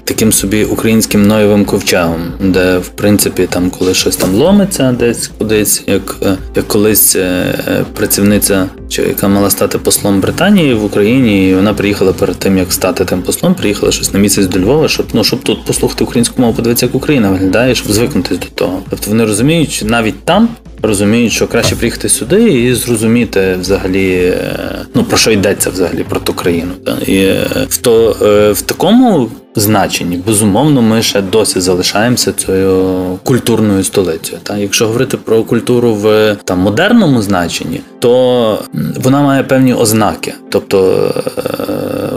таким собі українським ноєвим ковчегом, де в принципі там, коли щось там ломиться, десь кудись, як е, як колись е, е, працівниця, чи яка мала стати послом Британії в Україні, і вона приїхала перед тим, як стати тим послом, приїхала щось на місяць до Львова, щоб ну щоб тут послухати українську мову, подивитися, як Україна виглядає, щоб звикнутися до того. Тобто вони розуміють, що навіть там розуміють, що краще приїхати сюди і зрозуміти взагалі, ну про що йдеться взагалі про ту країну. І в то в такому значенні безумовно ми ще досі залишаємося цією культурною столицею. Та якщо говорити про культуру в там модерному значенні, то вона має певні ознаки, тобто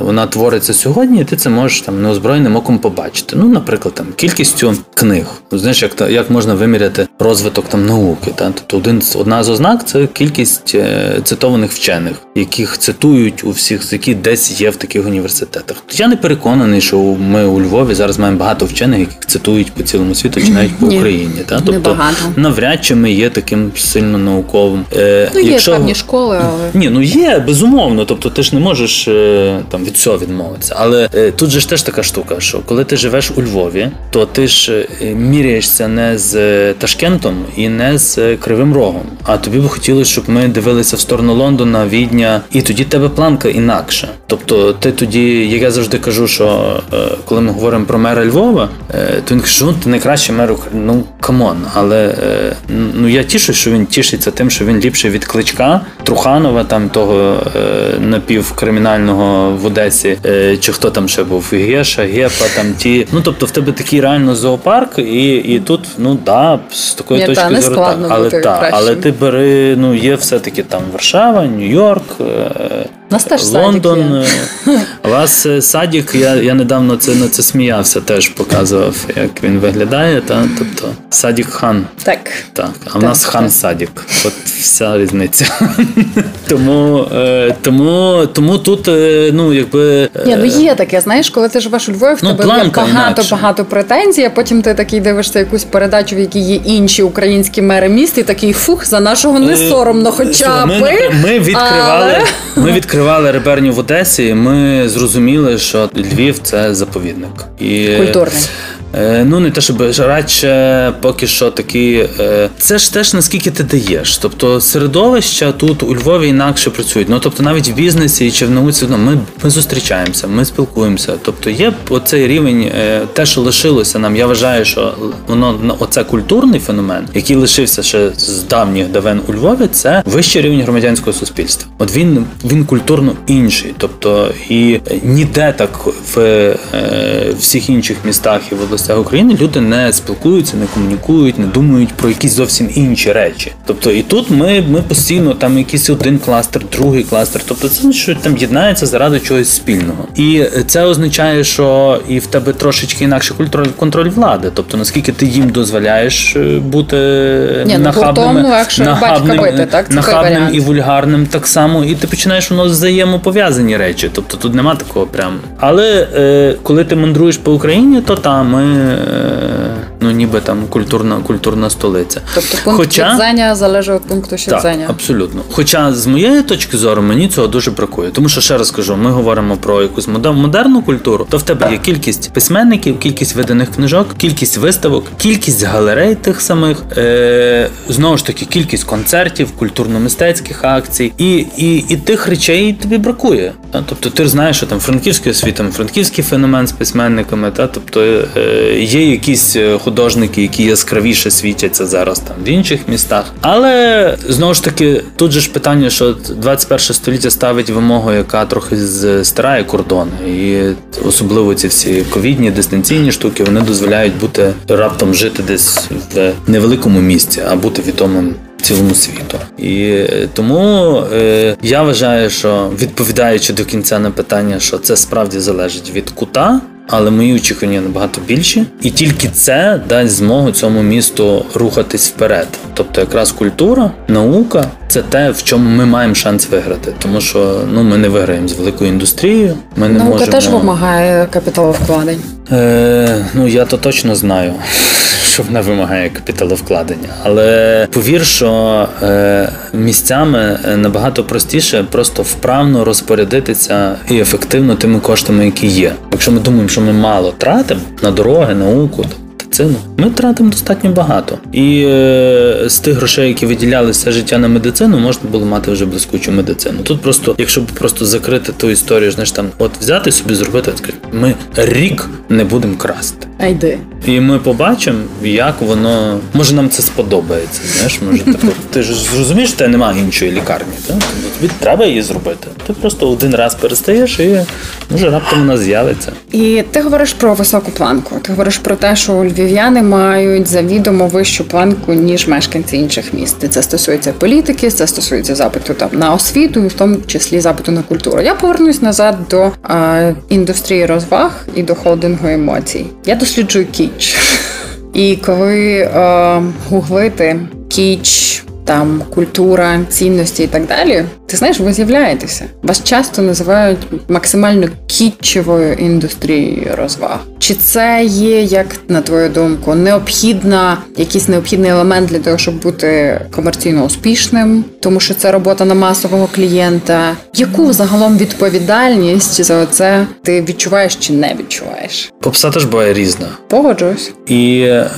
вона твориться сьогодні, і ти це можеш там неозброєним оком побачити. Ну, наприклад, там кількістю книг. Знаєш, як як можна виміряти розвиток там науки? Та тобто один одна з ознак це кількість е, цитованих вчених, яких цитують у всіх, які десь є в таких університетах. Я не переконаний, що ми у Львові зараз маємо багато вчених, яких цитують по цілому світу, чи навіть по Ні, Україні. Та тобто навряд чи ми є таким сильно науковим. Е, ну, є певні школи, але ні, ну є безумовно. Тобто, ти ж не можеш е, там від цього відмовитися. Але тут же ж теж така штука, що коли ти живеш у Львові, то ти ж міряєшся не з Ташкентом і не з Кривим Рогом. А тобі би хотілося, щоб ми дивилися в сторону Лондона, Відня, і тоді тебе планка інакша. Тобто, ти тоді, як я завжди кажу, що е, коли ми говоримо про мера Львова, е, то він каже, що ти найкращий мер України. Ну come on, але е, ну я тішу, що він тішиться тим, що він ліпший від Кличка, Труханова, там того напівкримінального в Одесі, чи хто там ще був Геша, Гепа, там ті. Ну тобто, в тебе такий реально зоопарк, і і тут ну да, з такої Ні, точки та, зору так, але та, але ти бери, ну є все-таки там Варшава, Нью-Йорк. Нас теж Лондон. У вас е, садік, я я недавно це на це сміявся, теж показував, як він виглядає. Та? Тобто Садік хан. Так. Так. А в нас хан Садік. От вся різниця. Тому е, тому, тому тут, е, ну, якби. Ні, ну є таке, знаєш, коли ти живеш у Львові, в ну, тебе є багато-багато претензій, а потім ти такий дивишся якусь передачу, в якій є інші українські мери міст, і такий фух, за нашого не соромно, хоча б. Ми, ми відкривали. Але... Ми відкривали реберню в Одесі. Ми зрозуміли, що Львів це заповідник і культурний. Е, ну, не те, щоб радше поки що такі. Е, це ж теж наскільки ти даєш. Тобто середовища тут у Львові інакше працюють. Ну тобто, навіть в бізнесі чи в науці ну, ми ми зустрічаємося, ми спілкуємося. Тобто є оцей рівень, е, те, що лишилося нам. Я вважаю, що воно оце культурний феномен, який лишився ще з давніх давен у Львові. Це вищий рівень громадянського суспільства. От він він культурно інший. Тобто і ніде так в всіх інших містах і в областях України люди не спілкуються, не комунікують, не думають про якісь зовсім інші речі. Тобто, і тут ми ми постійно там якийсь один кластер, другий кластер. Тобто, це що там єднається заради чогось спільного. І це означає, що і в тебе трошечки інакше контроль контроль влади. Тобто, наскільки ти їм дозволяєш е, бути Ні, ну, нахабним, нахабним, бити, так? нахабним і вульгарним так само, і ти починаєш воно взаємопов'язані речі. Тобто тут нема такого прям. Але е, коли ти мандруєш по Україні, то там ми ну ніби там культурна культурна столиця. Тобто пункт Хоча, щодзення залежить від пункту щодзення. Так, абсолютно. Хоча з моєї точки зору мені цього дуже бракує. Тому що ще раз кажу, ми говоримо про якусь модерну культуру, то в тебе є кількість письменників, кількість виданих книжок, кількість виставок, кількість галерей тих самих, е, знову ж таки, кількість концертів, культурно-мистецьких акцій, і і, і тих речей тобі бракує. Та? Тобто ти знаєш, що там франківський освіта, франківський феномен з письменниками, та тобто е, є якісь е, художники, які яскравіше світяться зараз там в інших містах. Але знову ж таки, тут же ж питання, що 21 століття ставить вимогу, яка трохи стирає кордони, і особливо ці всі ковідні дистанційні штуки вони дозволяють бути раптом жити десь в невеликому місці, а бути відомим. Цілому світу, і е, тому е, я вважаю, що відповідаючи до кінця на питання, що це справді залежить від кута, але мої очікування набагато більші, і тільки це дасть змогу цьому місту рухатись вперед. Тобто, якраз культура, наука це те, в чому ми маємо шанс виграти, тому що ну ми не виграємо з великою індустрією. Ми не Наука можемо... теж вимагає капіталовкладень. Е, Ну я то точно знаю. Що вона вимагає капіталовкладення, але повір, що е, місцями набагато простіше просто вправно розпорядитися і ефективно тими коштами, які є. Якщо ми думаємо, що ми мало тратимо на дороги, науку, медицину, ми тратимо достатньо багато. І е, з тих грошей, які виділялися життя на медицину, можна було мати вже блискучу медицину. Тут просто, якщо б просто закрити ту історію, знаєш там, от взяти собі, зробити, сказати, ми рік не будемо красти. А йди. І ми побачимо, як воно може нам це сподобається. Знаєш, може типу, ти ж зрозумієш, що немає іншої лікарні. Так? Тобі треба її зробити. Ти просто один раз перестаєш і може раптом вона з'явиться. І ти говориш про високу планку. Ти говориш про те, що львів'яни мають завідомо вищу планку ніж мешканці інших міст. Це стосується політики, це стосується запиту там на освіту, і в тому числі запиту на культуру. Я повернусь назад до е, індустрії розваг і до холдингу емоцій. Я досліджую кіч. І коли гуглити кіч, там культура, цінності і так далі, ти знаєш, ви з'являєтеся. Вас часто називають максимально кітчевою індустрією розваг. Чи це є, як на твою думку, необхідна якийсь необхідний елемент для того, щоб бути комерційно успішним, тому що це робота на масового клієнта? Яку загалом відповідальність за це ти відчуваєш чи не відчуваєш? Попса теж буває різна. Погоджуюсь. І е,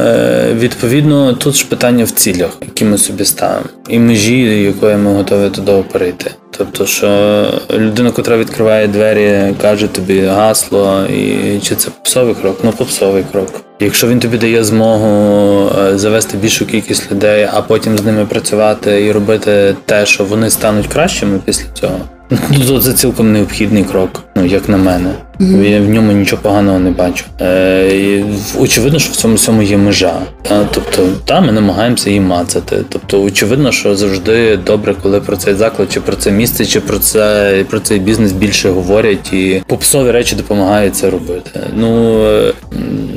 відповідно тут ж питання в цілях, які ми собі ставимо, і межі, якої ми готові туди перейти. Тобто, що людина, котра відкриває двері, каже тобі гасло, і чи це попсовий крок? Ну, попсовий крок. Якщо він тобі дає змогу е, завести більшу кількість людей, а потім з ними працювати і робити те, що вони стануть кращими після цього, ну це цілком необхідний крок, ну як на мене. Mm-hmm. Я в ньому нічого поганого не бачу. Е, Очевидно, що в цьому всьому є межа. Та? Тобто, та, ми намагаємося її мацати. Тобто, очевидно, що завжди добре, коли про цей заклад, чи про це місце, чи про це про цей бізнес більше говорять, і попсові речі допомагають це робити. Ну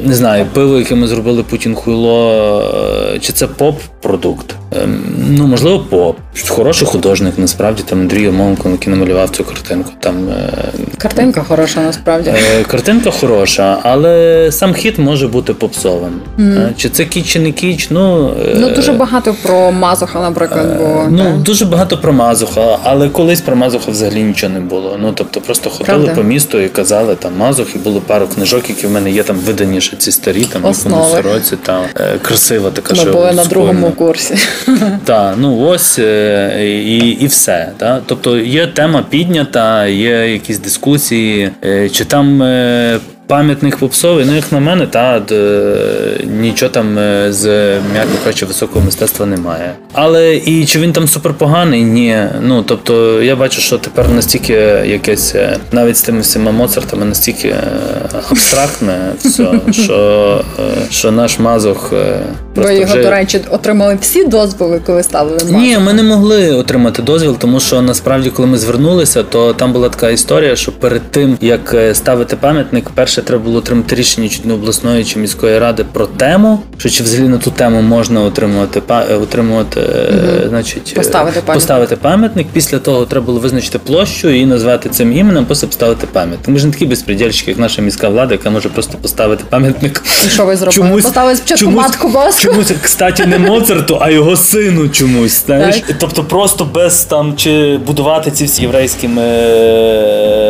не знаю, пиво, яке ми зробили Путін Хуйло, е, чи це поп-продукт? Ну, можливо, поп. Хороший художник, насправді там Андрій Омонко, який намалював цю картинку. Там е, Картинка хороша, насправді. Е, картинка хороша, але сам хіт може бути попсовим. Mm. Чи це кіч, чи не кіч? Ну ну дуже багато про Мазуха, наприклад. бо Ну так. дуже багато про Мазуха, але колись про Мазуха взагалі нічого не було. Ну тобто просто ходили Правда? по місту і казали там Мазух, і було пару книжок, які в мене є там видані ще ці старі, там якомусь сороці, там красива така. Ми були на другому курсі. Так, ну ось і і все. Так? Тобто є тема піднята, є якісь дискусії, е, чи там е, Пам'ятник попсовий, ну як на мене, та нічого там е, з м'яко кажучи, високого мистецтва немає. Але і чи він там суперпоганий? Ні. Ну тобто я бачу, що тепер настільки якесь е, навіть з тими всіма Моцартами настільки е, абстрактне все, що що наш мазох Ви його, вже... до речі, отримали всі дозволи, коли ставили мазох? Ні, ми не могли отримати дозвіл, тому що насправді, коли ми звернулися, то там була така історія, що перед тим як ставити пам'ятник, перше треба було отримати рішення чи не обласної чи міської ради про тему, що чи взагалі на ту тему можна отримувати е, отримувати, угу. значить, поставити пам'ятник. поставити пам'ятник. Після того треба було визначити площу і назвати цим іменем, просто поставити пам'ятник. Ми ж не такі безпредельщики, як наша міська влада, яка може просто поставити пам'ятник. І що ви зробили? Чомусь, Поставили спочатку чомусь, матку Боску? Чомусь, кстати, не Моцарту, а його сину чомусь. знаєш? Тобто просто без там чи будувати ці всі єврейські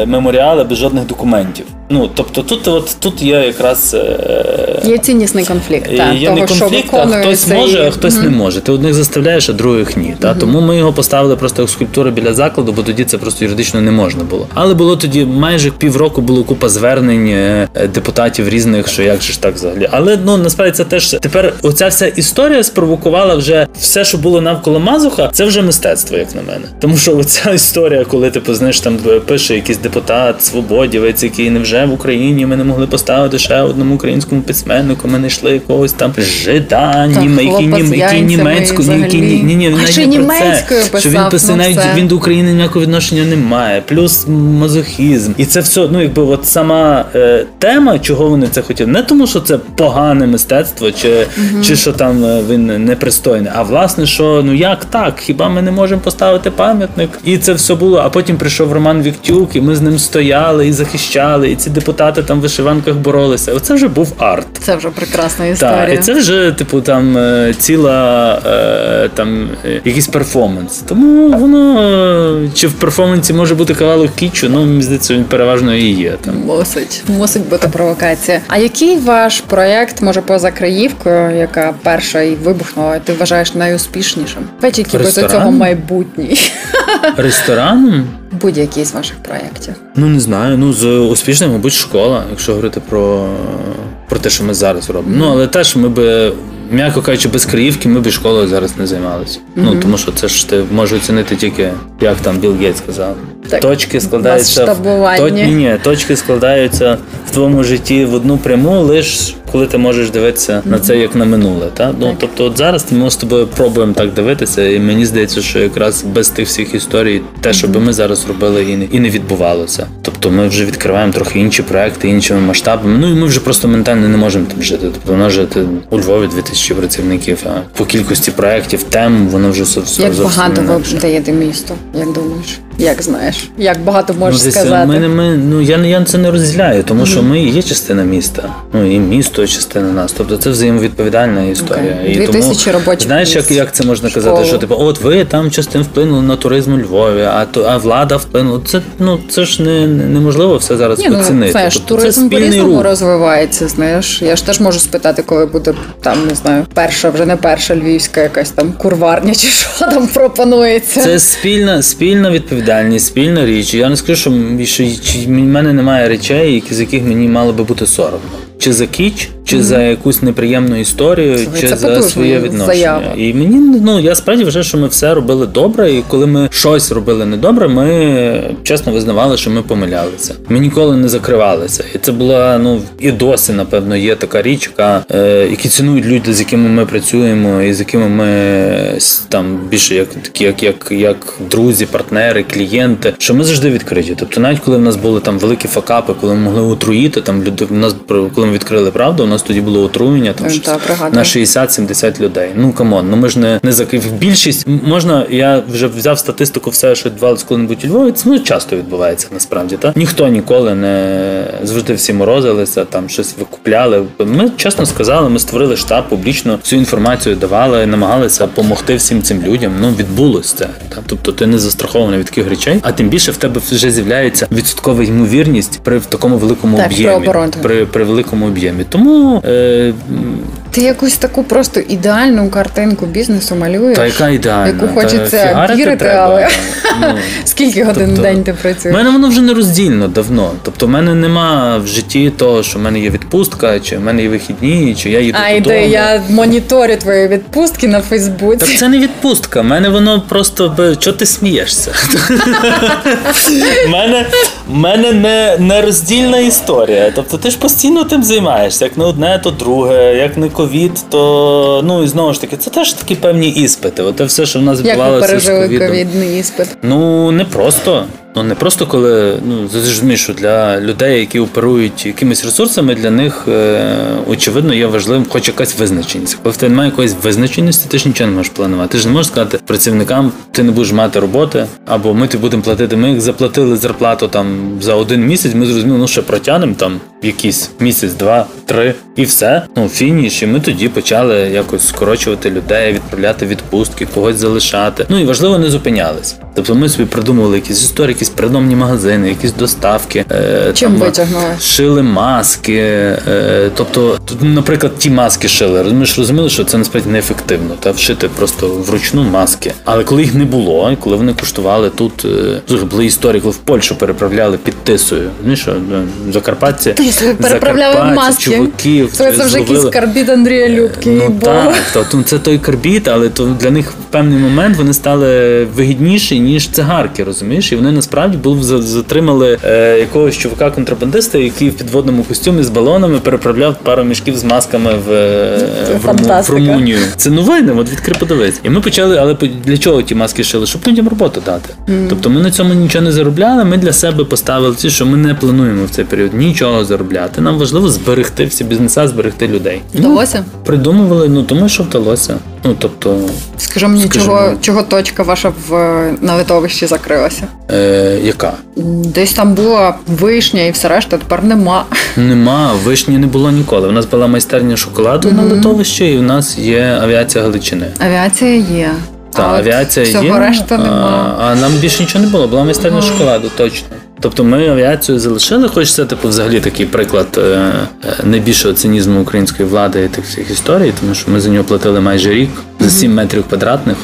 меморіали без жодних документів. Ну, тобто тут от, тут є якраз е, є ціннісний конфлікт. Та, є того, не конфлікт, а хтось цей... може, а хтось mm не може. Ти одних заставляєш, а других ні. Та? mm Тому ми його поставили просто як скульптуру біля закладу, бо тоді це просто юридично не можна було. Але було тоді майже півроку було купа звернень е, депутатів різних, що як же ж так взагалі. Але ну насправді це теж тепер оця вся історія спровокувала вже все, що було навколо Мазуха, це вже мистецтво, як на мене. Тому що оця історія, коли ти типу, знаєш, там пише якийсь депутат, свободівець, який не вже в Україні. Ми не могли поставити ще одному українському письменнику. Ми знайшли якогось там жида, німе, який німецьку, ні, ні, ні, ні, а ще німецькою писав, що він писав, навіть він до України ніякого відношення не має. Плюс мазохізм, і це все. Ну якби от сама е, тема, чого вони це хотіли, не тому, що це погане мистецтво, чи, угу. чи що там е, він непристойний, а власне, що ну як так? Хіба ми не можемо поставити пам'ятник? І це все було. А потім прийшов Роман Віктюк, і ми з ним стояли і захищали, і ці депутати там в вишиванках боролися. Оце вже був арт. Це вже прекрасна історія. Так, І це вже, типу, там е, ціла е, там якийсь перформанс. Тому воно чи в перформансі може бути кавалок кічу, ну мені здається, він переважно і є. Там. Мусить, мусить бути провокація. А який ваш проєкт, може, поза краївкою, яка перша і вибухнула, ти вважаєш найуспішнішим? Вечі, до цього майбутній. Рестораном? Будь-який з ваших проєктів. Ну не знаю. Ну з успішним, мабуть, школа, якщо говорити про про те, що ми зараз робимо. Mm-hmm. Ну але теж ми би м'яко кажучи, без Криївки ми б школою зараз не займалися. Mm-hmm. Ну тому що це ж ти можеш оцінити тільки, як там Білл Гейтс сказав. Так, точки складаються в точ... ні, ні, точки складаються в твоєму житті в одну пряму, лише коли ти можеш дивитися mm-hmm. на це як на минуле. Та? Ну, Тобто, от зараз ми з тобою пробуємо так дивитися, і мені здається, що якраз без тих всіх історій, те, що би ми зараз робили, і не і не відбувалося. Тобто ми вже відкриваємо трохи інші проекти, іншими масштабами. Ну і ми вже просто ментально не можемо там жити. Тобто вона жити у Львові 2000 працівників, а по кількості проєктів, тем воно вже все Як багато ви даєте місто, як думаєш? Як знаєш, як багато можеш ну, сказати? Ми, ми, ну я я це не розділяю, тому mm-hmm. що ми є частина міста. Ну і місто є частина нас. Тобто це взаємовідповідальна історія. Okay. І тому, робочих знаєш, як як це можна казати? Що типу, от ви там частин вплинули на туризм у Львові, а то а влада вплинула. Це ну це ж не неможливо все зараз Ні, ну, оцінити. Знаєш, тобто, туризм по різному розвивається. Знаєш, я ж теж можу спитати, коли буде там не знаю, перша, вже не перша львівська якась там курварня, чи що там пропонується. Це спільна спільна відповідальність відповідальність, спільна річ. Я не скажу, що в мене немає речей, з яких мені мало би бути соромно чи за кіч, чи mm-hmm. за якусь неприємну історію, Це чи за своє відношення. Заява. І мені ну я справді вважаю, що ми все робили добре, і коли ми щось робили недобре, ми чесно визнавали, що ми помилялися. Ми ніколи не закривалися. І це була ну і досі, напевно, є така річ, яка е, які цінують люди, з якими ми працюємо, і з якими ми там більше як такі, як як, як друзі, партнери, клієнти, що ми завжди відкриті. Тобто, навіть коли в нас були там великі факапи, коли ми могли отруїти там люди, в нас коли ми відкрили правду, у нас тоді було отруєння там Та, на 60-70 людей. Ну come on, ну ми ж не не закрив. Більшість можна. Я вже взяв статистику, все, що відбувалося коли-небудь у Львові. Це ну, часто відбувається насправді. Та ніхто ніколи не завжди всі морозилися, там щось викупляли. Ми чесно сказали, ми створили штаб публічно всю інформацію давали, намагалися допомогти всім цим людям. Ну відбулося це. Та? Тобто ти не застрахований від таких речей, а тим більше в тебе вже з'являється відсоткова ймовірність при такому великому так, об'ємі. При, при великому великому об'ємі. Тому е, ти якусь таку просто ідеальну картинку бізнесу малюєш, Та яка ідеальна? яку хочеться вірити, але ну, скільки годин тобто, в день ти працюєш? У мене воно вже не роздільно давно. Тобто, в мене нема в житті того, що в мене є відпустка, чи в мене є вихідні, чи я їду а, додому. А я моніторю твої відпустки на Фейсбуці. Так це не відпустка. В мене воно просто чого ти смієшся? У мене мене не, не роздільна історія. Тобто ти ж постійно тим займаєшся, як не одне, то друге, як не ковід, то ну і знову ж таки, це теж такі певні іспити. Оте все, що в нас відбувалося. Як ви пережили ковідний іспит? Ну не просто. Ну не просто коли ну зрозумієш, що для людей, які оперують якимись ресурсами, для них е, очевидно є важливим, хоч якась визначеність. Коли в тебе немає якоїсь визначеності, ти ж нічого не можеш планувати. Ти ж не можеш сказати працівникам, ти не будеш мати роботи, або ми тобі будемо платити. Ми їх заплатили зарплату там за один місяць. Ми зрозуміли, ну ще протягнемо там якийсь місяць, два, три, і все. Ну фініш. І ми тоді почали якось скорочувати людей, відправляти відпустки, когось залишати. Ну і важливо не зупинялись. Тобто ми собі придумували якісь історії, якісь придомні магазини, якісь доставки. Е, Чим там, витягнули? Шили маски. Е, тобто, наприклад, ті маски шили. Ми ж розуміли, що це насправді неефективно. Та вшити просто вручну маски. Але коли їх не було, коли вони коштували тут, е, були історії, коли в Польщу переправляли під тисою. Ну що, Закарпатці Тисли переправляли маски. чуваків. Це, це вже якийсь карбід Андрія Любки. Ну так, то, це той карбід, але то для них в певний момент вони стали вигідніші ніж цигарки, розумієш? І вони насправді були затримали е, якогось чувака контрабандиста, який в підводному костюмі з балонами переправляв пару мішків з масками в, е, в, в Румунію. Це новини, от відкрий подивись. І ми почали, але для чого ті маски шили? Щоб людям роботу дати. Mm. Тобто ми на цьому нічого не заробляли. Ми для себе поставили ці, що ми не плануємо в цей період нічого заробляти. Нам важливо зберегти всі бізнеса, зберегти людей. Вдалося? Ну, придумували, ну тому що вдалося. Ну тобто, скажи мені, скажи чого чого точка ваша в на литовищі закрилася? Е, Яка? Десь там була вишня і все решта, тепер нема. Нема, вишні не було ніколи. У нас була майстерня шоколаду mm-hmm. на литовищі, і в нас є авіація Галичини. Авіація є. Та авіація всього є, решта нема. А, а нам більше нічого не було, була майстерня mm-hmm. шоколаду, точно. Тобто ми авіацію залишили, хоч це типу взагалі такий приклад е, е, найбільшого цинізму української влади і тих всіх історій, тому що ми за нього платили майже рік за 7 метрів квадратних.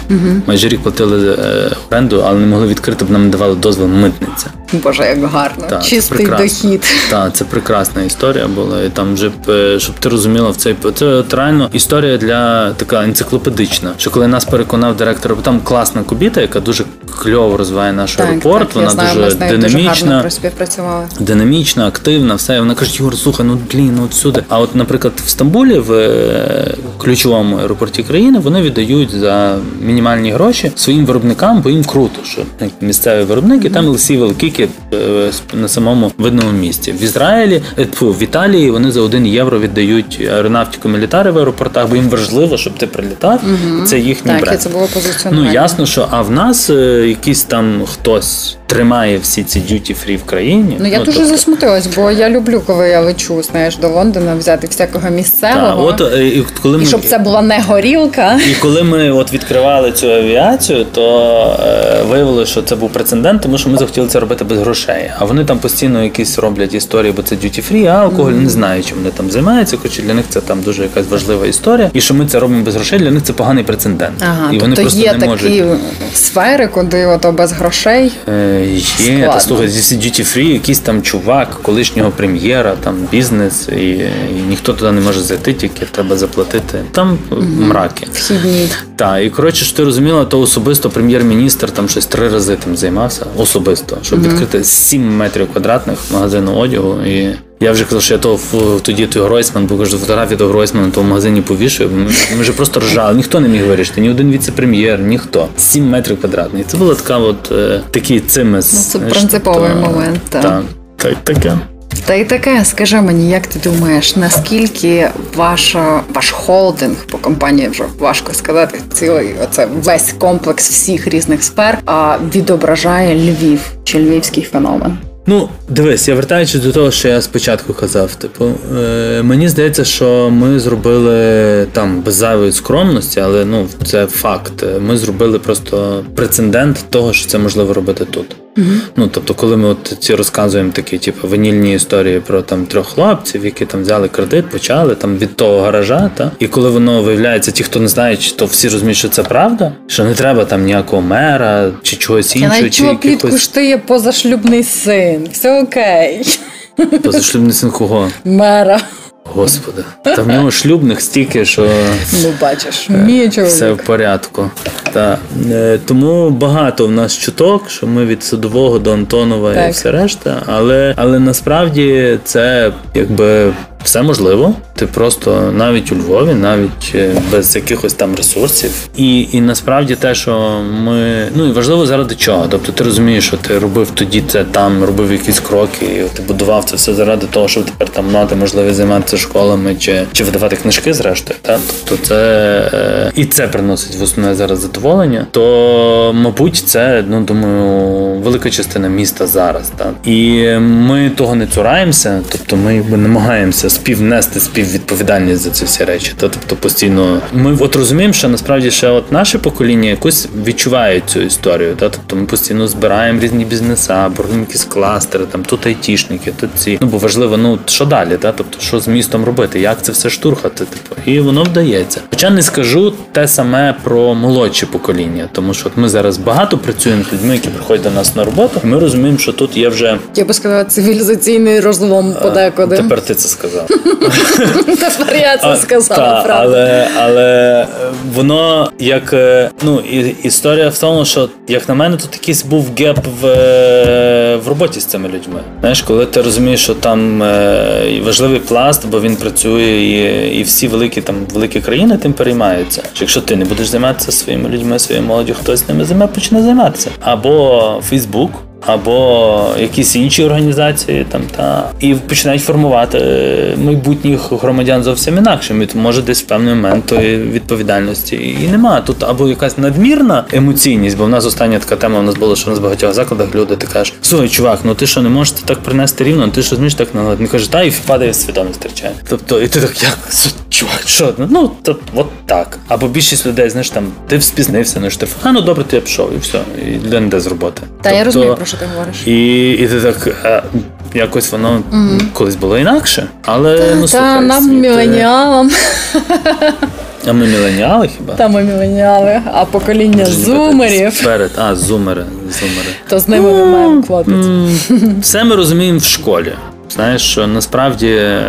Майже рік платили е, оренду, але не могли відкрити, бо нам не давали дозвіл митниця. Боже, як гарно. Так, Чистий дохід. Так, це прекрасна історія була. І там вже щоб ти розуміла в цей це реально історія для така енциклопедична. Що коли нас переконав директор, бо там класна кубіта, яка дуже кльово розвиває наш так, аеропорт. Так, вона знаю, дуже динамічна, дуже динамічна, активна. Все і вона каже, Юр, слухай, ну блін, ну от сюди. А от, наприклад, в Стамбулі, в е, ключовому аеропорті країни, вони віддають за мінімальні гроші своїм виробникам, бо їм круто, що місцеві виробники там лисі великі е, на самому видному місці. В Ізраїлі фу, в Італії вони за один євро віддають аеронавтику мілітари в аеропортах, бо їм важливо, щоб ти прилітав. Угу. Це їхній так, бренд. це було позиціонування. Ну ясно, що а в нас якийсь там хтось тримає всі ці дюті фрі в країні. Ну я ну, дуже тобто... засмутилась, бо я люблю, коли я лечу, знаєш, до Лондона взяти всякого місцевого. Та, от, е, і, коли ми... і щоб це була не горілка. І коли ми от відкривали цю авіацію, то е, виявилося, що це був прецедент, тому що ми захотіли це робити без грошей. А вони там постійно якісь роблять історії, бо це дюті фрі, а алкоголь mm-hmm. не знаю, чим вони там займаються. Хоча для них це там дуже якась важлива історія. І що ми це робимо без грошей, для них це поганий прецедент. Ага, і тобто вони просто є не такі можуть... сфери, куди ото без грошей. Е, Є, та слухай, зі duty free якийсь там чувак, колишнього прем'єра, там бізнес, і, і ніхто туди не може зайти, тільки треба заплатити. Там угу. мраки. Вхідні. Так, і коротше, що ти розуміла, то особисто прем'єр-міністр там щось три рази тим займався особисто, щоб угу. відкрити 7 метрів квадратних магазину одягу. І я вже казав, що я то тоді той Гройсман, бо кажу, фотографії до Гройсмана то в магазині повішую. Ми, ми вже просто ржали. Ніхто не міг вирішити, ні один віце-прем'єр, ніхто. 7 метрів квадратних. Це була така от е, такий цимес. Ну, це принциповий та, момент. Так, так, так таке. Та й таке, скажи мені, як ти думаєш, наскільки ваша ваш холдинг по компанії вже важко сказати, цілий оце весь комплекс всіх різних сфер а відображає Львів чи львівський феномен? Ну, дивись, я вертаючись до того, що я спочатку казав. Типу, е, мені здається, що ми зробили там без зайвої скромності, але ну це факт. Ми зробили просто прецедент того, що це можливо робити тут. Ну тобто, коли ми от ці розказуємо такі, типу, ванільні історії про там трьох хлопців, які там взяли кредит, почали там від того гаража, та і коли воно виявляється, ті, хто не знає, то всі розуміють, що це правда, що не треба там ніякого мера чи чогось іншого. Я навіть чи якихось... що ти є позашлюбний син. Все окей. Позашлюбний син кого? Мера. Господи, та в нього шлюбних стільки, що ну бачиш, вміє чоловік. все в порядку. Та е, тому багато в нас чуток, що ми від судового до Антонова так. і все решта, але але насправді це якби все можливо. Ти просто навіть у Львові, навіть е, без якихось там ресурсів. І і насправді те, що ми ну і важливо заради чого. Тобто ти розумієш, що ти робив тоді це там, робив якісь кроки, і ти будував це все заради того, щоб тепер там мати можливість займатися школами чи чи видавати книжки, зрештою. Та? Тобто це е, і це приносить в основне зараз задоволення. То, мабуть, це ну думаю, велика частина міста зараз. Та? І ми того не цураємося, тобто ми намагаємося співнести співвідповідальність за ці всі речі. Та тобто постійно ми от розуміємо, що насправді ще от наше покоління якось відчуває цю історію. Та тобто ми постійно збираємо різні бізнеса, боргуємо якісь кластери, там тут айтішники, тут ці. Ну бо важливо, ну що далі, та тобто, що з містом робити, як це все штурхати, типу, і воно вдається. Хоча не скажу те саме про молодші покоління, тому що от ми зараз багато працюємо з людьми, які приходять до нас на роботу. і Ми розуміємо, що тут є вже я би сказала цивілізаційний розлом подекуди. Тепер ти це сказав. Сказав. Тепер я це сказала, правда. Але але воно як ну історія в тому, що як на мене, тут якийсь був геп в в роботі з цими людьми. Знаєш, коли ти розумієш, що там важливий пласт, бо він працює, і і всі великі там великі країни тим переймаються. Що Якщо ти не будеш займатися своїми людьми, своєю молоддю, хтось ними займе, почне займатися. Або Фейсбук або якісь інші організації там та і починають формувати майбутніх громадян зовсім інакшими. Може, десь в певний момент тої відповідальності і немає. Тут або якась надмірна емоційність, бо в нас остання така тема у нас була, що в нас в багатьох закладах люди ти кажеш, слухай, чувак, ну ти що не можеш так принести рівно, ти що змієш так наладити? Не каже, та і впадає свідомість втрачає. Тобто, і ти так, як чувак, що ну то от так. Або більшість людей, знаєш, там ти спізнився, ну штраф, а ну добре, ти я пішов, і все, і людина йде з роботи. Та тобто, я розумію про що ти говориш. І і ти так а, якось воно угу. колись було інакше. Але та, ну слухай, та, нам міленіалам. А ми міленіали хіба? Та ми міленіали, а покоління зумерів. Перед, а, зумери, зумери. То з ними ми маємо клопіт. Все ми розуміємо в школі. Знаєш, що насправді е,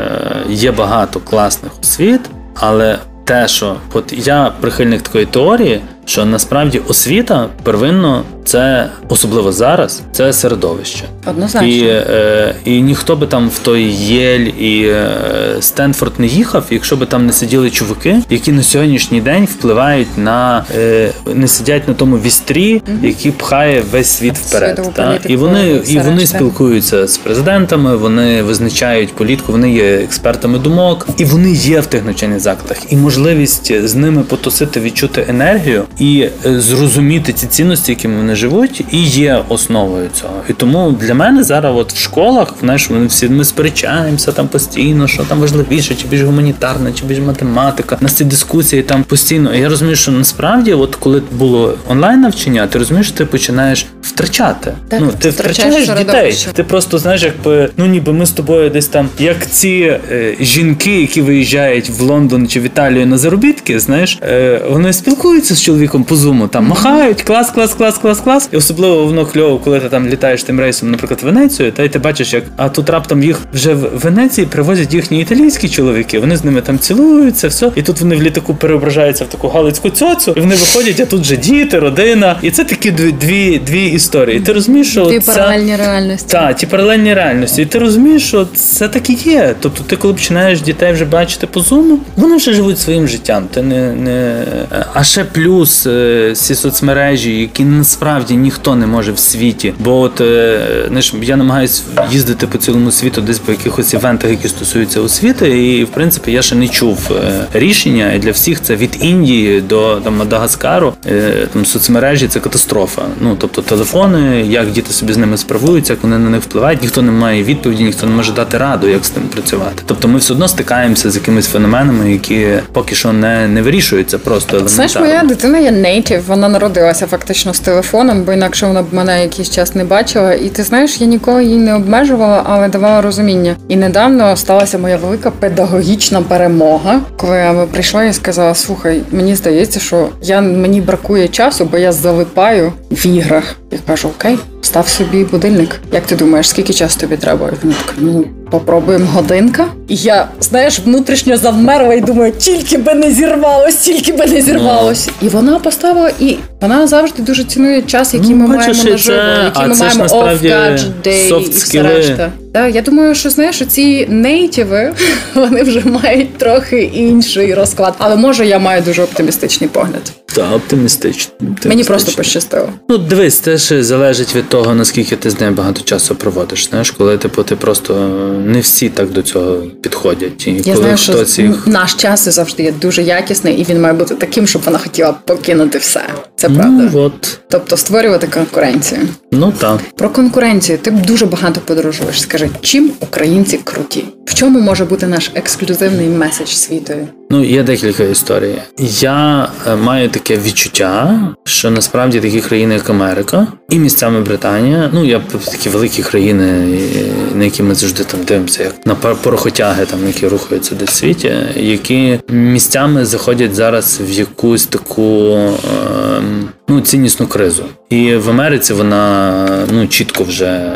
є багато класних освіт, але те, що от я прихильник такої теорії, що насправді освіта первинно це особливо зараз, це середовище. Однозначно. І е, і ніхто би там в той Єль і е, Стенфорд не їхав, якщо би там не сиділи чуваки, які на сьогоднішній день впливають на е, не сидять на тому вістрі, mm який пхає весь світ вперед. Та? І вони і вони спілкуються з президентами, вони визначають політику, вони є експертами думок, і вони є в тих навчальних закладах. І можливість з ними потусити, відчути енергію і е, зрозуміти ці цінності, якими вони живуть, і є основою цього. І тому для мене зараз, от в школах, знаєш, ми всі ми сперечаємося там постійно, що там важливіше, чи більш гуманітарна, чи більш математика. У нас ці дискусії там постійно. І Я розумію, що насправді, от коли було онлайн навчання, ти розумієш, що ти починаєш втрачати. Так, ну ти втрачаєш дітей. Ти просто знаєш, якби ну ніби ми з тобою десь там, як ці е, жінки, які виїжджають в Лондон чи в Італію на заробітки, знаєш, е, вони спілкуються з чоловіком чоловіком по зуму там махають, клас, клас, клас, клас, клас. І особливо воно кльово, коли ти там літаєш тим рейсом, наприклад, в Венецію, та й ти бачиш, як а тут раптом їх вже в Венеції привозять їхні італійські чоловіки. Вони з ними там цілуються, все. І тут вони в літаку переображаються в таку галицьку цьоцю, і вони виходять, а тут вже діти, родина. І це такі дві дві, дві історії. Ти розумієш, що Ті це... паралельні реальності. Так, ті паралельні реальності. І ти розумієш, що це так і є. Тобто, ти, коли починаєш дітей вже бачити по зуму, вони вже живуть своїм життям. Ти не, не... А ще плюс Е, ці соцмережі, які насправді ніхто не може в світі. Бо от е, знаєш, я намагаюся їздити по цілому світу, десь по якихось івентах, які стосуються освіти, і в принципі я ще не чув е, рішення. І для всіх це від Індії до там, Мадагаскару. Там соцмережі це катастрофа. Ну тобто телефони, як діти собі з ними справуються, як вони на них впливають, ніхто не має відповіді, ніхто не може дати раду, як з тим працювати. Тобто ми все одно стикаємося з якимись феноменами, які поки що не не вирішуються просто. Знаєш, моя дитина є нейтів, вона народилася фактично з телефоном, бо інакше вона б мене якийсь час не бачила. І ти знаєш, я ніколи її не обмежувала, але давала розуміння. І недавно сталася моя велика педагогічна перемога, коли я прийшла і сказала: слухай, мені здається, що я мені бракує часу, бо я залипаю в іграх. Я кажу, окей, став собі будильник. Як ти думаєш, скільки часу тобі треба? І вона така, ну попробуємо годинка. І я, знаєш, внутрішньо завмерла і думаю, тільки би не зірвалось, тільки би не зірвалось. No. І вона поставила, і вона завжди дуже цінує час, який ну, ми маємо наживо, який ми маємо day і все решта. Да, я думаю, що знаєш, ці нейтіви вони вже мають трохи інший розклад. Але може я маю дуже оптимістичний погляд. Та оптимістично. Мені просто пощастило. Ну дивись, теж залежить від того, наскільки ти з ним багато часу проводиш. Знаєш, коли типу ти просто не всі так до цього підходять. І я коли знаю, що їх... наш час завжди є дуже якісний, і він має бути таким, щоб вона хотіла покинути все. Це ну, от. Тобто створювати конкуренцію. Ну так. Про конкуренцію ти дуже багато подорожуєш. Скажи, чим українці круті? В чому може бути наш ексклюзивний меседж світові? Ну, є декілька історій. Я е, маю таке відчуття, що насправді такі країни, як Америка, і місцями Британія, ну я такі великі країни, на які ми завжди там дивимося, як на порохотяги, там які рухаються десь в світі, які місцями заходять зараз в якусь таку. Е, ну, ціннісну кризу. І в Америці вона ну чітко вже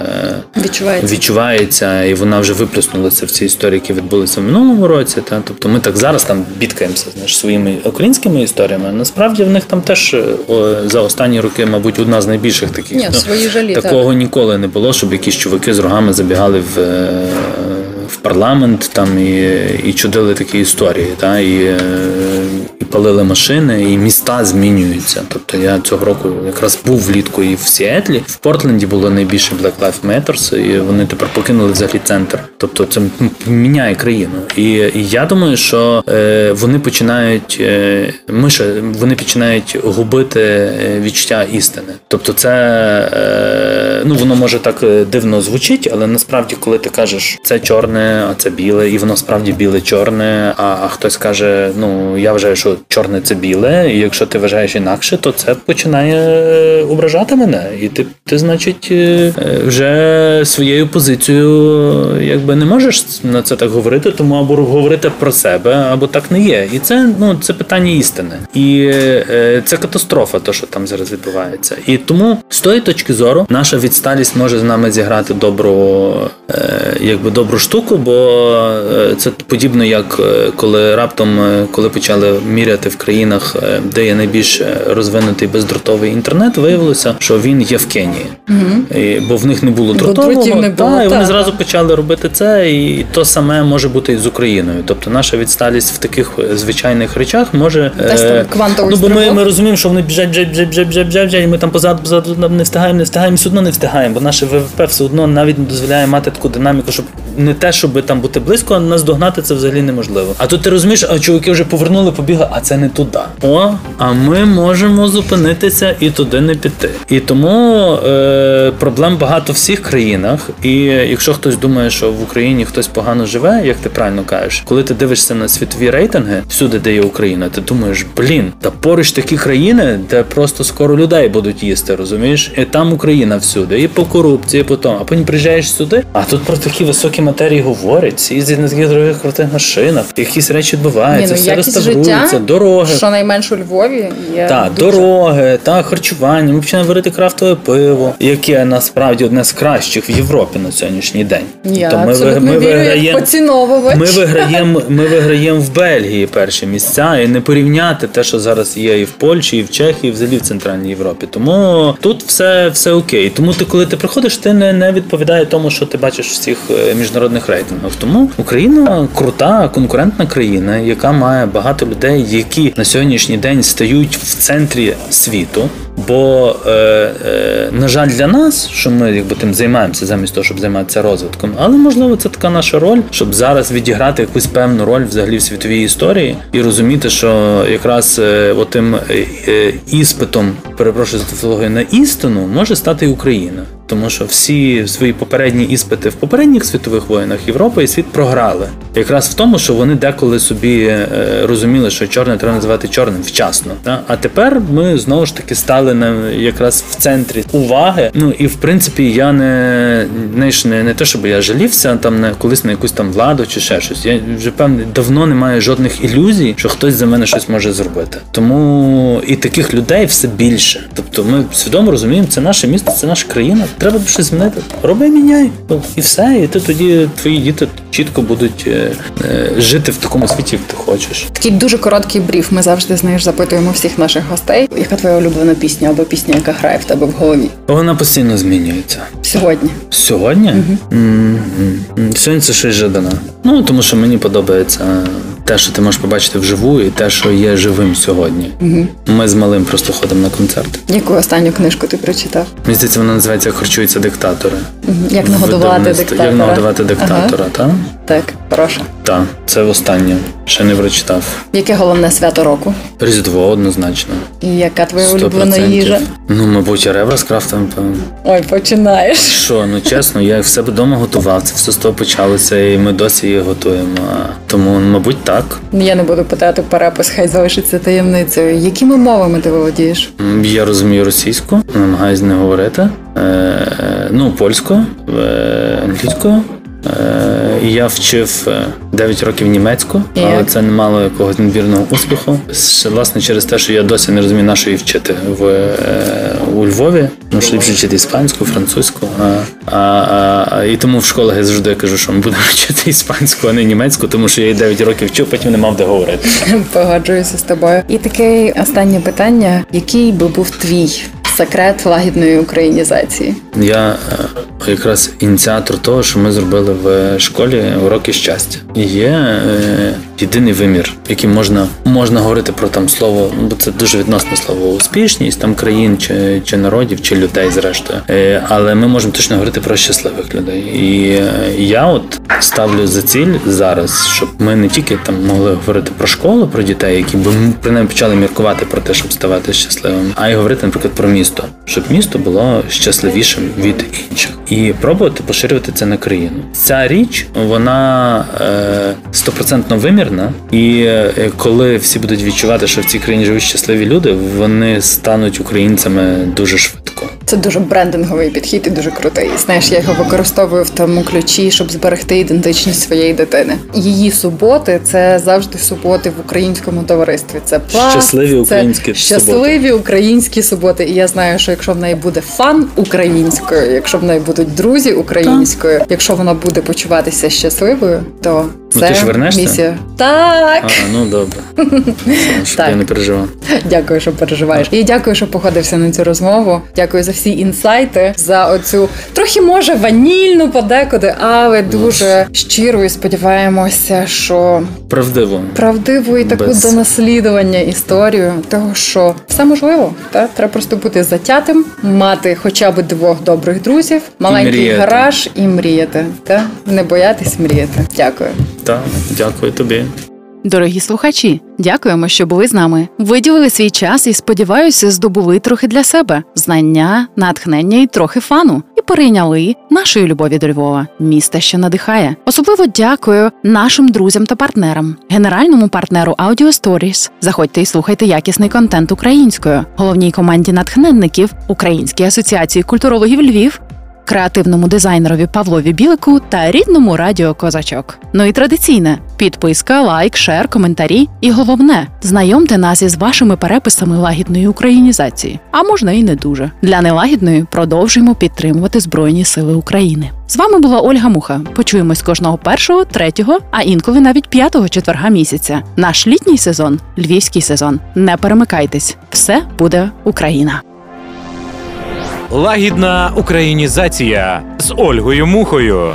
відчувається, відчувається і вона вже виплеснулася в цій ці історії, які відбулися в минулому році. Та тобто ми так зараз там бідкаємося знаєш, своїми українськими історіями. Насправді в них там теж о, за останні роки, мабуть, одна з найбільших таких Ні, ну, свої жалі, такого так. ніколи не було, щоб якісь чуваки з рогами забігали в. Парламент там і і чудили такі історії, та і е, і палили машини, і міста змінюються. Тобто я цього року якраз був влітку і в Сіетлі. В Портленді було найбільше Black Lives Matter, і вони тепер покинули взагалі центр. Тобто це міняє країну. І, і я думаю, що е, вони починають е, ми вони починають губити е, відчуття істини. Тобто, це е, ну воно може так е, дивно звучить, але насправді, коли ти кажеш це чорне, а це біле, і воно справді біле-чорне. А, а хтось каже: ну я вважаю, що чорне це біле, і якщо ти вважаєш інакше, то це починає е, ображати мене. І ти, ти значить, е, вже своєю позицією якби не можеш на це так говорити, тому або говорити про себе, або так не є. І це ну це питання істини. І е, це катастрофа, то що там зараз відбувається. І тому з тої точки зору наша відсталість може з нами зіграти добру, якби добру штуку, бо це подібно як коли раптом, коли почали міряти в країнах, де є найбільш розвинутий бездротовий інтернет, виявилося, що він є в Кенії, угу. і, бо в них не було дротового, не було, та, і вони зразу почали робити це, і то саме може бути і з Україною. Тобто наша відсталість в таких звичайних речах може е, ну, бо ми, ми розуміємо, що вони біжать, біжать, біжать, біжать, біжать, біжать, біжать, і ми там позаду, позаду не встигаємо, не встигаємо, все одно не встигаємо, бо наше ВВП все одно навіть не дозволяє мати таку динаміку, щоб не те, щоб там бути близько, а нас догнати це взагалі неможливо. А тут ти розумієш, а чоловіки вже повернули, побігли, а це не туди. О, а ми можемо зупинитися і туди не піти. І тому е, проблем багато в всіх країнах. І якщо хтось думає, що в Україні хтось погано живе, як ти правильно кажеш, коли ти дивишся на світові рейтинги, всюди, де є Україна, ти думаєш, блін, та поруч такі країни, де просто скоро людей будуть їсти, розумієш? І там Україна всюди, і по корупції, і по тому. А потім приїжджаєш сюди, а тут про такі високі матерії говорять, їздять на таких дорогих крутих машинах, якісь речі відбуваються, Ні, ну, все реставрується, дороги. Що найменш у Львові є Так, дуже... дороги, та харчування. Ми починаємо варити крафтове пиво, яке насправді одне з кращих в Європі на сьогоднішній день. Я тобто ми, ми виграємо, поціновувач. Ми виграємо, ми виграємо в Бельгії перші місця, і не порівняти те, що зараз є і в Польщі, і в Чехії, і взагалі в Центральній Європі. Тому тут все все окей. Тому ти, коли ти приходиш, ти не, не відповідає тому, що ти бачиш в цих е, міжнародних рейтингах. Тому Україна крута, конкурентна країна, яка має багато людей, які на сьогоднішній день стають в центрі світу. Бо, е, е, на жаль, для нас, що ми якби тим займаємося замість того, щоб займатися розвитком, але можливо це така наша роль, щоб зараз відіграти якусь певну роль взагалі в світовій історії і розуміти, що якраз е, отим е, е, іспитом, перепрошую за тавтологію, на істину може стати і Україна. Тому що всі свої попередні іспити в попередніх світових воїнах Європа і світ програли. Якраз в тому, що вони деколи собі е, розуміли, що чорне треба називати чорним вчасно. А тепер ми знову ж таки стали на якраз в центрі уваги. Ну і в принципі я не знаєш, не, не те, щоб я жалівся там на колись на якусь там владу чи ще щось. Я вже певне давно не маю жодних ілюзій, що хтось за мене щось може зробити. Тому і таких людей все більше. Тобто, ми свідомо розуміємо, це наше місто, це наша країна. Треба щось змінити. Роби, міняй. І все. І ти тоді твої діти чітко будуть е, е, жити в такому світі, як ти хочеш. Такий дуже короткий бриф. Ми завжди знаєш, запитуємо всіх наших гостей. Яка твоя улюблена пісня або пісня, яка грає в тебе в голові? Вона постійно змінюється. Сьогодні. Сьогодні? Угу. Сьогодні це щось Жадана. Ну тому що мені подобається те, що ти можеш побачити вживу, і те, що є живим сьогодні. Угу. Ми з малим просто ходимо на концерт. Яку останню книжку ти прочитав? Мені здається, вона називається Харчуються диктатори. Угу. Як нагодувати диктатора? Як нагодувати диктатора, ага. так? Так, прошу. Так, це останнє. Ще не прочитав. Яке головне свято року? Різдво однозначно. І яка твоя 100%. улюблена їжа? Ну, мабуть, ребра з крафтом, певно. Ой, починаєш. Що, ну чесно, я в себе вдома готував. Це все з того почалося, і ми досі її готуємо. Тому, мабуть, так. Я не буду питати перепис, хай залишиться таємницею. Якими мовами ти володієш? Я розумію російську, намагаюся не говорити. Е, ну, польську, е, англійською. І я вчив 9 років німецьку, але це не мало якогось надмірного успіху. Власне, через те, що я досі не розумію, на що її вчити в у Львові. Ну, що ліпше вчити іспанську, французьку. А А, а, І тому в школах я завжди кажу, що ми будемо вчити іспанську, а не німецьку, тому що я її 9 років вчив, потім не мав де говорити. Погоджуюся з тобою. І таке останнє питання: який би був твій секрет лагідної українізації? Я е, якраз ініціатор того, що ми зробили в школі уроки щастя. Є е, єдиний вимір, яким можна можна говорити про там слово, ну бо це дуже відносне слово успішність там країн чи чи народів, чи людей, зрештою. Е, але ми можемо точно говорити про щасливих людей. І е, я от ставлю за ціль зараз, щоб ми не тільки там могли говорити про школу, про дітей, які б принаймні почали міркувати про те, щоб ставати щасливими, а й говорити, наприклад, про місто, щоб місто було щасливішим від інших, і пробувати поширювати це на країну. Ця річ вона стопроцентно е, вимірна, і е, коли всі будуть відчувати, що в цій країні живуть щасливі люди, вони стануть українцями дуже швидко. Це дуже брендинговий підхід і дуже крутий. Знаєш, я його використовую в тому ключі, щоб зберегти ідентичність своєї дитини. Її суботи це завжди суботи в українському товаристві. Це пласт, щасливі українські це щасливі суботи. українські суботи. І я знаю, що якщо в неї буде фан українською, якщо в неї будуть друзі українською, так. якщо вона буде почуватися щасливою, то ну, ти ж вернешся? місія. Так а, ну добре. Щоб так. я не переживав. Дякую, що переживаєш. І дякую, що походився на цю розмову. Дякую за всі інсайти, за оцю трохи може ванільну подекуди, але дуже щиро і сподіваємося, що правдиво правдиву і таку Без... до наслідування історію, того що все можливо, та треба просто бути затятим, мати хоча б двох добрих друзів, маленький гараж і мріяти. Та не боятись мріяти. Дякую. Так, дякую тобі. Дорогі слухачі, дякуємо, що були з нами. Виділили свій час і сподіваюся, здобули трохи для себе знання, натхнення і трохи фану, і перейняли нашої любові до Львова, міста, що надихає. Особливо дякую нашим друзям та партнерам, генеральному партнеру Audio Stories. Заходьте і слухайте якісний контент українською, головній команді натхненників Українській асоціації культурологів Львів креативному дизайнерові Павлові Білику та рідному радіо Козачок. Ну і традиційне підписка, лайк, шер, коментарі. І головне, знайомте нас із вашими переписами лагідної українізації, а можна і не дуже. Для нелагідної продовжуємо підтримувати Збройні Сили України. З вами була Ольга Муха. Почуємось кожного першого, третього, а інколи навіть п'ятого четверга місяця. Наш літній сезон львівський сезон. Не перемикайтесь, все буде Україна. Лагідна українізація з Ольгою Мухою.